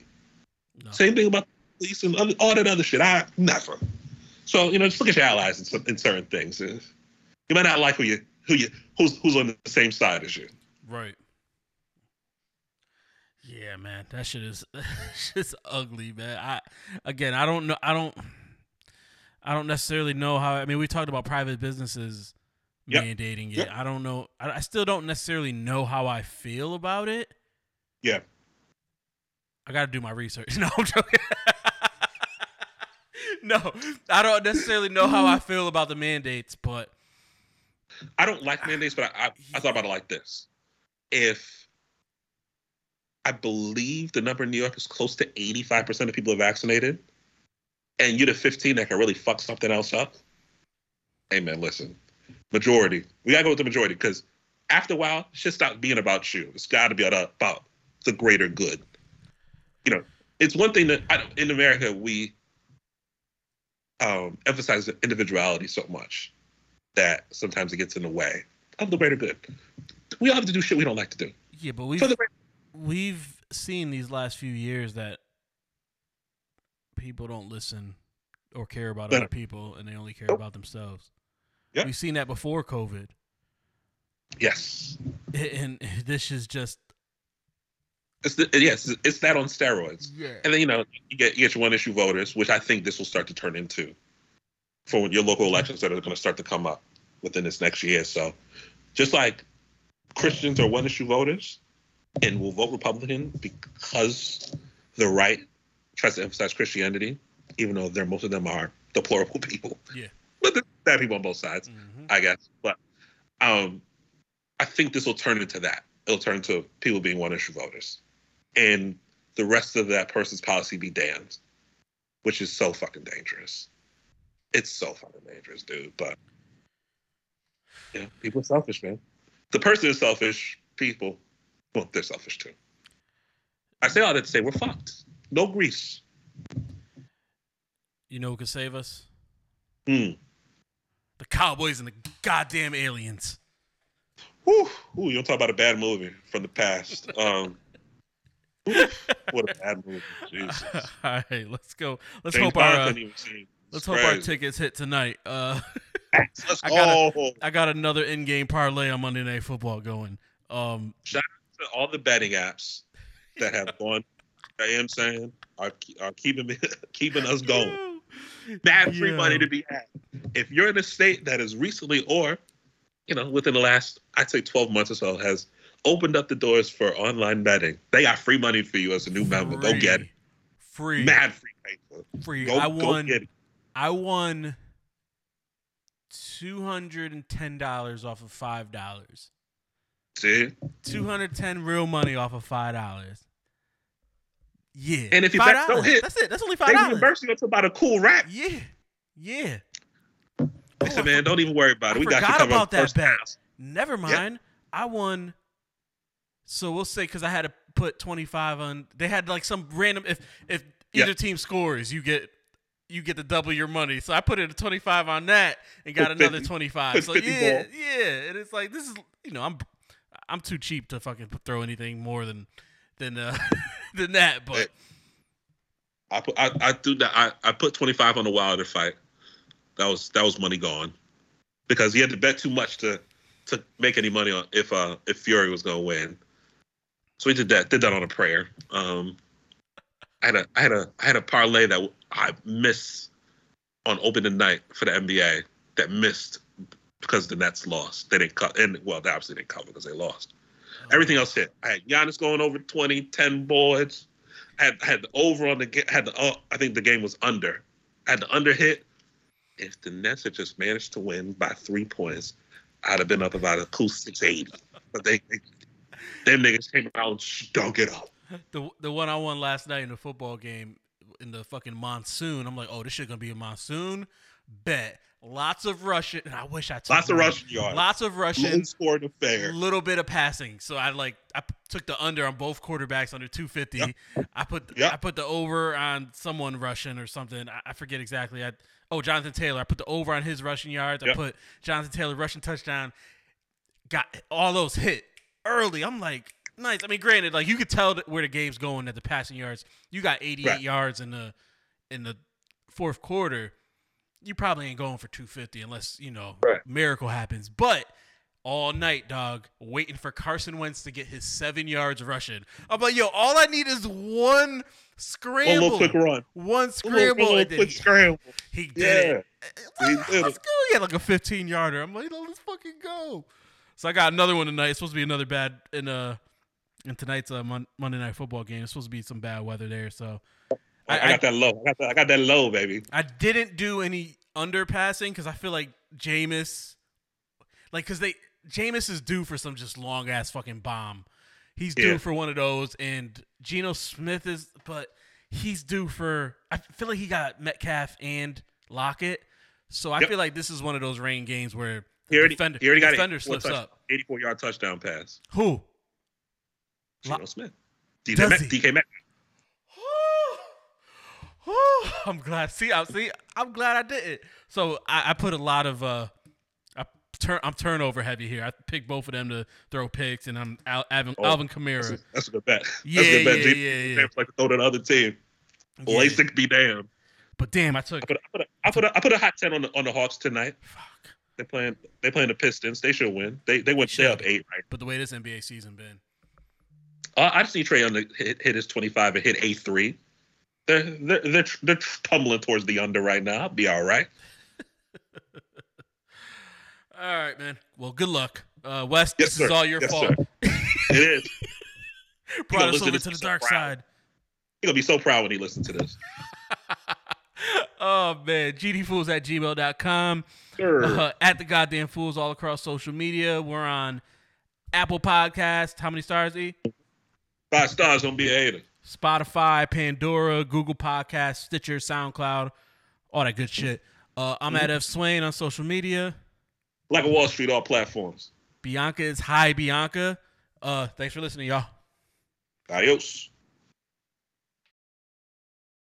No. Same thing about the police and other, all that other shit. I never. So you know, just look at your allies in, some, in certain things. Eh? You might not like who you who you who's who's on the same side as you. Right. Yeah, man, that shit is (laughs) just ugly, man. I again, I don't know, I don't, I don't necessarily know how. I mean, we talked about private businesses Yep. mandating it. Yep. I don't know. I, I still don't necessarily know how I feel about it. Yeah. I got to do my research. (laughs) No, I'm joking. (laughs) no, I don't necessarily know how I feel about the mandates, but I don't like mandates, but I, I, I thought about it like this. If I believe the number in New York is close to 85% of people are vaccinated, and you're the 15 that can really fuck something else up, hey man, listen, majority. We gotta go with the majority because after a while, shit stops being about you. It's gotta be about, the greater good. You know, it's one thing that I, don't- in America we um, emphasize individuality so much that sometimes it gets in the way of the greater good. We all have to do shit we don't like to do. yeah, but we've the we've seen these last few years that people don't listen or care about other people and they only care Nope. about themselves. We've seen that before COVID. yes, And (laughs) this is just it's the, yes, it's that on steroids. yeah. And then you know you get you get your one issue voters, which I think this will start to turn into for your local elections that are going to start to come up within this next year. So just like Christians are one issue voters and will vote Republican because the right tries to emphasize Christianity, even though there most of them are deplorable (laughs) people. Yeah. Bad people on both sides. Mhm. I guess. But um, I think this will turn into that. It'll turn to people being one issue voters, and the rest of that person's policy be damned, which is so fucking dangerous. It's so fucking dangerous, dude. But yeah, people are selfish, man. The person is selfish. People, well, they're selfish too. I say all that to say we're fucked. No grease. You know who could save us? Mm. The Cowboys and the goddamn aliens. Whew. Ooh, you don't talk about a bad movie from the past. Um, oof, what a bad movie. Jesus. (laughs) All right, let's go. Let's James hope our uh, couldn't even see. let's It's hope our tickets hit tonight. Uh, (laughs) Let's I gotta- I got another in-game parlay on Monday Night Football going. Um, to all the betting apps that have (laughs) gone. I am saying are are keeping keeping us going. Mad free Yo. money to be had. If you're in a state that is recently or, you know, within the last, I'd say 12 months or so, has opened up the doors for online betting, they got free money for you as a new member. Go get it. Free. Mad free paper. Free. Go, I go won. get it. I won two hundred and ten dollars off of five dollars. See? Two hundred ten real money off of five dollars. Yeah. And if your $5. bets don't hit, that's it. That's only They five dollars. reimburse you up to about a cool rack. Yeah. Yeah. Listen, Oh, man, don't even worry about I it. We got you covered about that bet. Never mind. I won. So we'll say because I had to put twenty five on. They had like some random. If if either team scores, you get you get to double your money. So I put in a twenty five on that and got another twenty five. So yeah, ball. yeah. And it's like this is you know I'm I'm too cheap to fucking throw anything more than than uh (laughs) (laughs) than that. But I put I, I do that. I, I put twenty five on the Wilder fight. That was that was money gone because he had to bet too much to to make any money on if uh if Fury was gonna win. So he did that. Did that on a prayer. Um, I had a I had a I had a parlay that I missed on opening night for the NBA that missed because the Nets lost. They didn't cut and well they obviously didn't cover because they lost. Everything else hit. I had Giannis going over 20, 10 boards. I had, I had the over on the had the uh, I think the game was under. I had the under hit. If the Nets had just managed to win by three points, I'd have been up about a cool six eighty. But they, they them niggas came out and stunk it up. the the one I won last night in the football game in the fucking monsoon. I'm like, oh, this shit gonna be a monsoon. Bet lots of rushing. And I wish I took Lots of rushing yards. Lots of Low rushing. scoring affair. little bit of passing. So I like I took the under on both quarterbacks under 250. Yep. I put Yep. I put the over on someone rushing or something. I, I forget exactly. I oh Jonathan Taylor. I put the over on his rushing yards. I put Jonathan Taylor rushing touchdown. Got all those hit early. I'm like nice. I mean, granted, like you could tell where the game's going at the passing yards. You got 88 Right. yards in the in the fourth quarter. You probably ain't going for 250 unless you know Right. miracle happens. But all night, dog, waiting for Carson Wentz to get his seven yards rushing. I'm like, yo, all I need is one One scramble, little quick run. one scramble, quick he, scramble. he did Yeah. it. He Let's did go. He had like a 15 yarder. I'm like, no, let's fucking go. So I got another one tonight. It's supposed to be another bad in uh in tonight's uh, Mon- Monday night football game. It's supposed to be some bad weather there. So I, I- I got that low. I got that, I got that low, baby. I didn't do any underpassing because I feel like Jameis, like, because they Jameis is due for some just long ass fucking bomb. He's due Yeah. for one of those, and Geno Smith is, but he's due for. I feel like he got Metcalf and Lockett, so I Yep. feel like this is one of those rain games where He already, defender, he already got defender an 84 slips touch- up. 84 yard touchdown pass. Who? Lo- Geno Smith. Does Met. DK Metcalf. (sighs) I'm glad. See, I see. I'm glad I did it. So I, I put a lot of uh, I turn. I'm turnover heavy here. I picked both of them to throw picks, and I'm Al, Alvin, Oh, Alvin That's Kamara. a, that's a good bet. Yeah, that's a good bet. yeah, James yeah, yeah. Like to throw to the other team. Yeah. LASIK be damned. But damn, I took. I put, I put, a, I put, a, I put a hot ten on the on the Hawks tonight. Fuck. They playing they playing the Pistons. They should win. They they went They up eight right. But the way this NBA season been, Uh, I see Trae on the hit, hit his twenty five and hit a three. They're, they're they're they're tumbling towards the under right now. I'll be all right. (laughs) all right, man. Well, good luck, uh, West. Yes, this sir. is all your Yes, fault. (laughs) It is. Brought us over to to the so dark proud. side. He's gonna be so proud when he listens to this. (laughs) oh man, gdfools at gmail.com. Sure. uh, at the goddamn fools all across social media. We're on Apple Podcast. How many stars? E? Five stars gonna be a hater. Spotify, Pandora, Google Podcast, Stitcher, SoundCloud, all that good shit. Uh, I'm at Ev Swain on social media. Like a Wall Street, all platforms. Bianca is Hi Bianca. Uh, thanks for listening, y'all. Adios.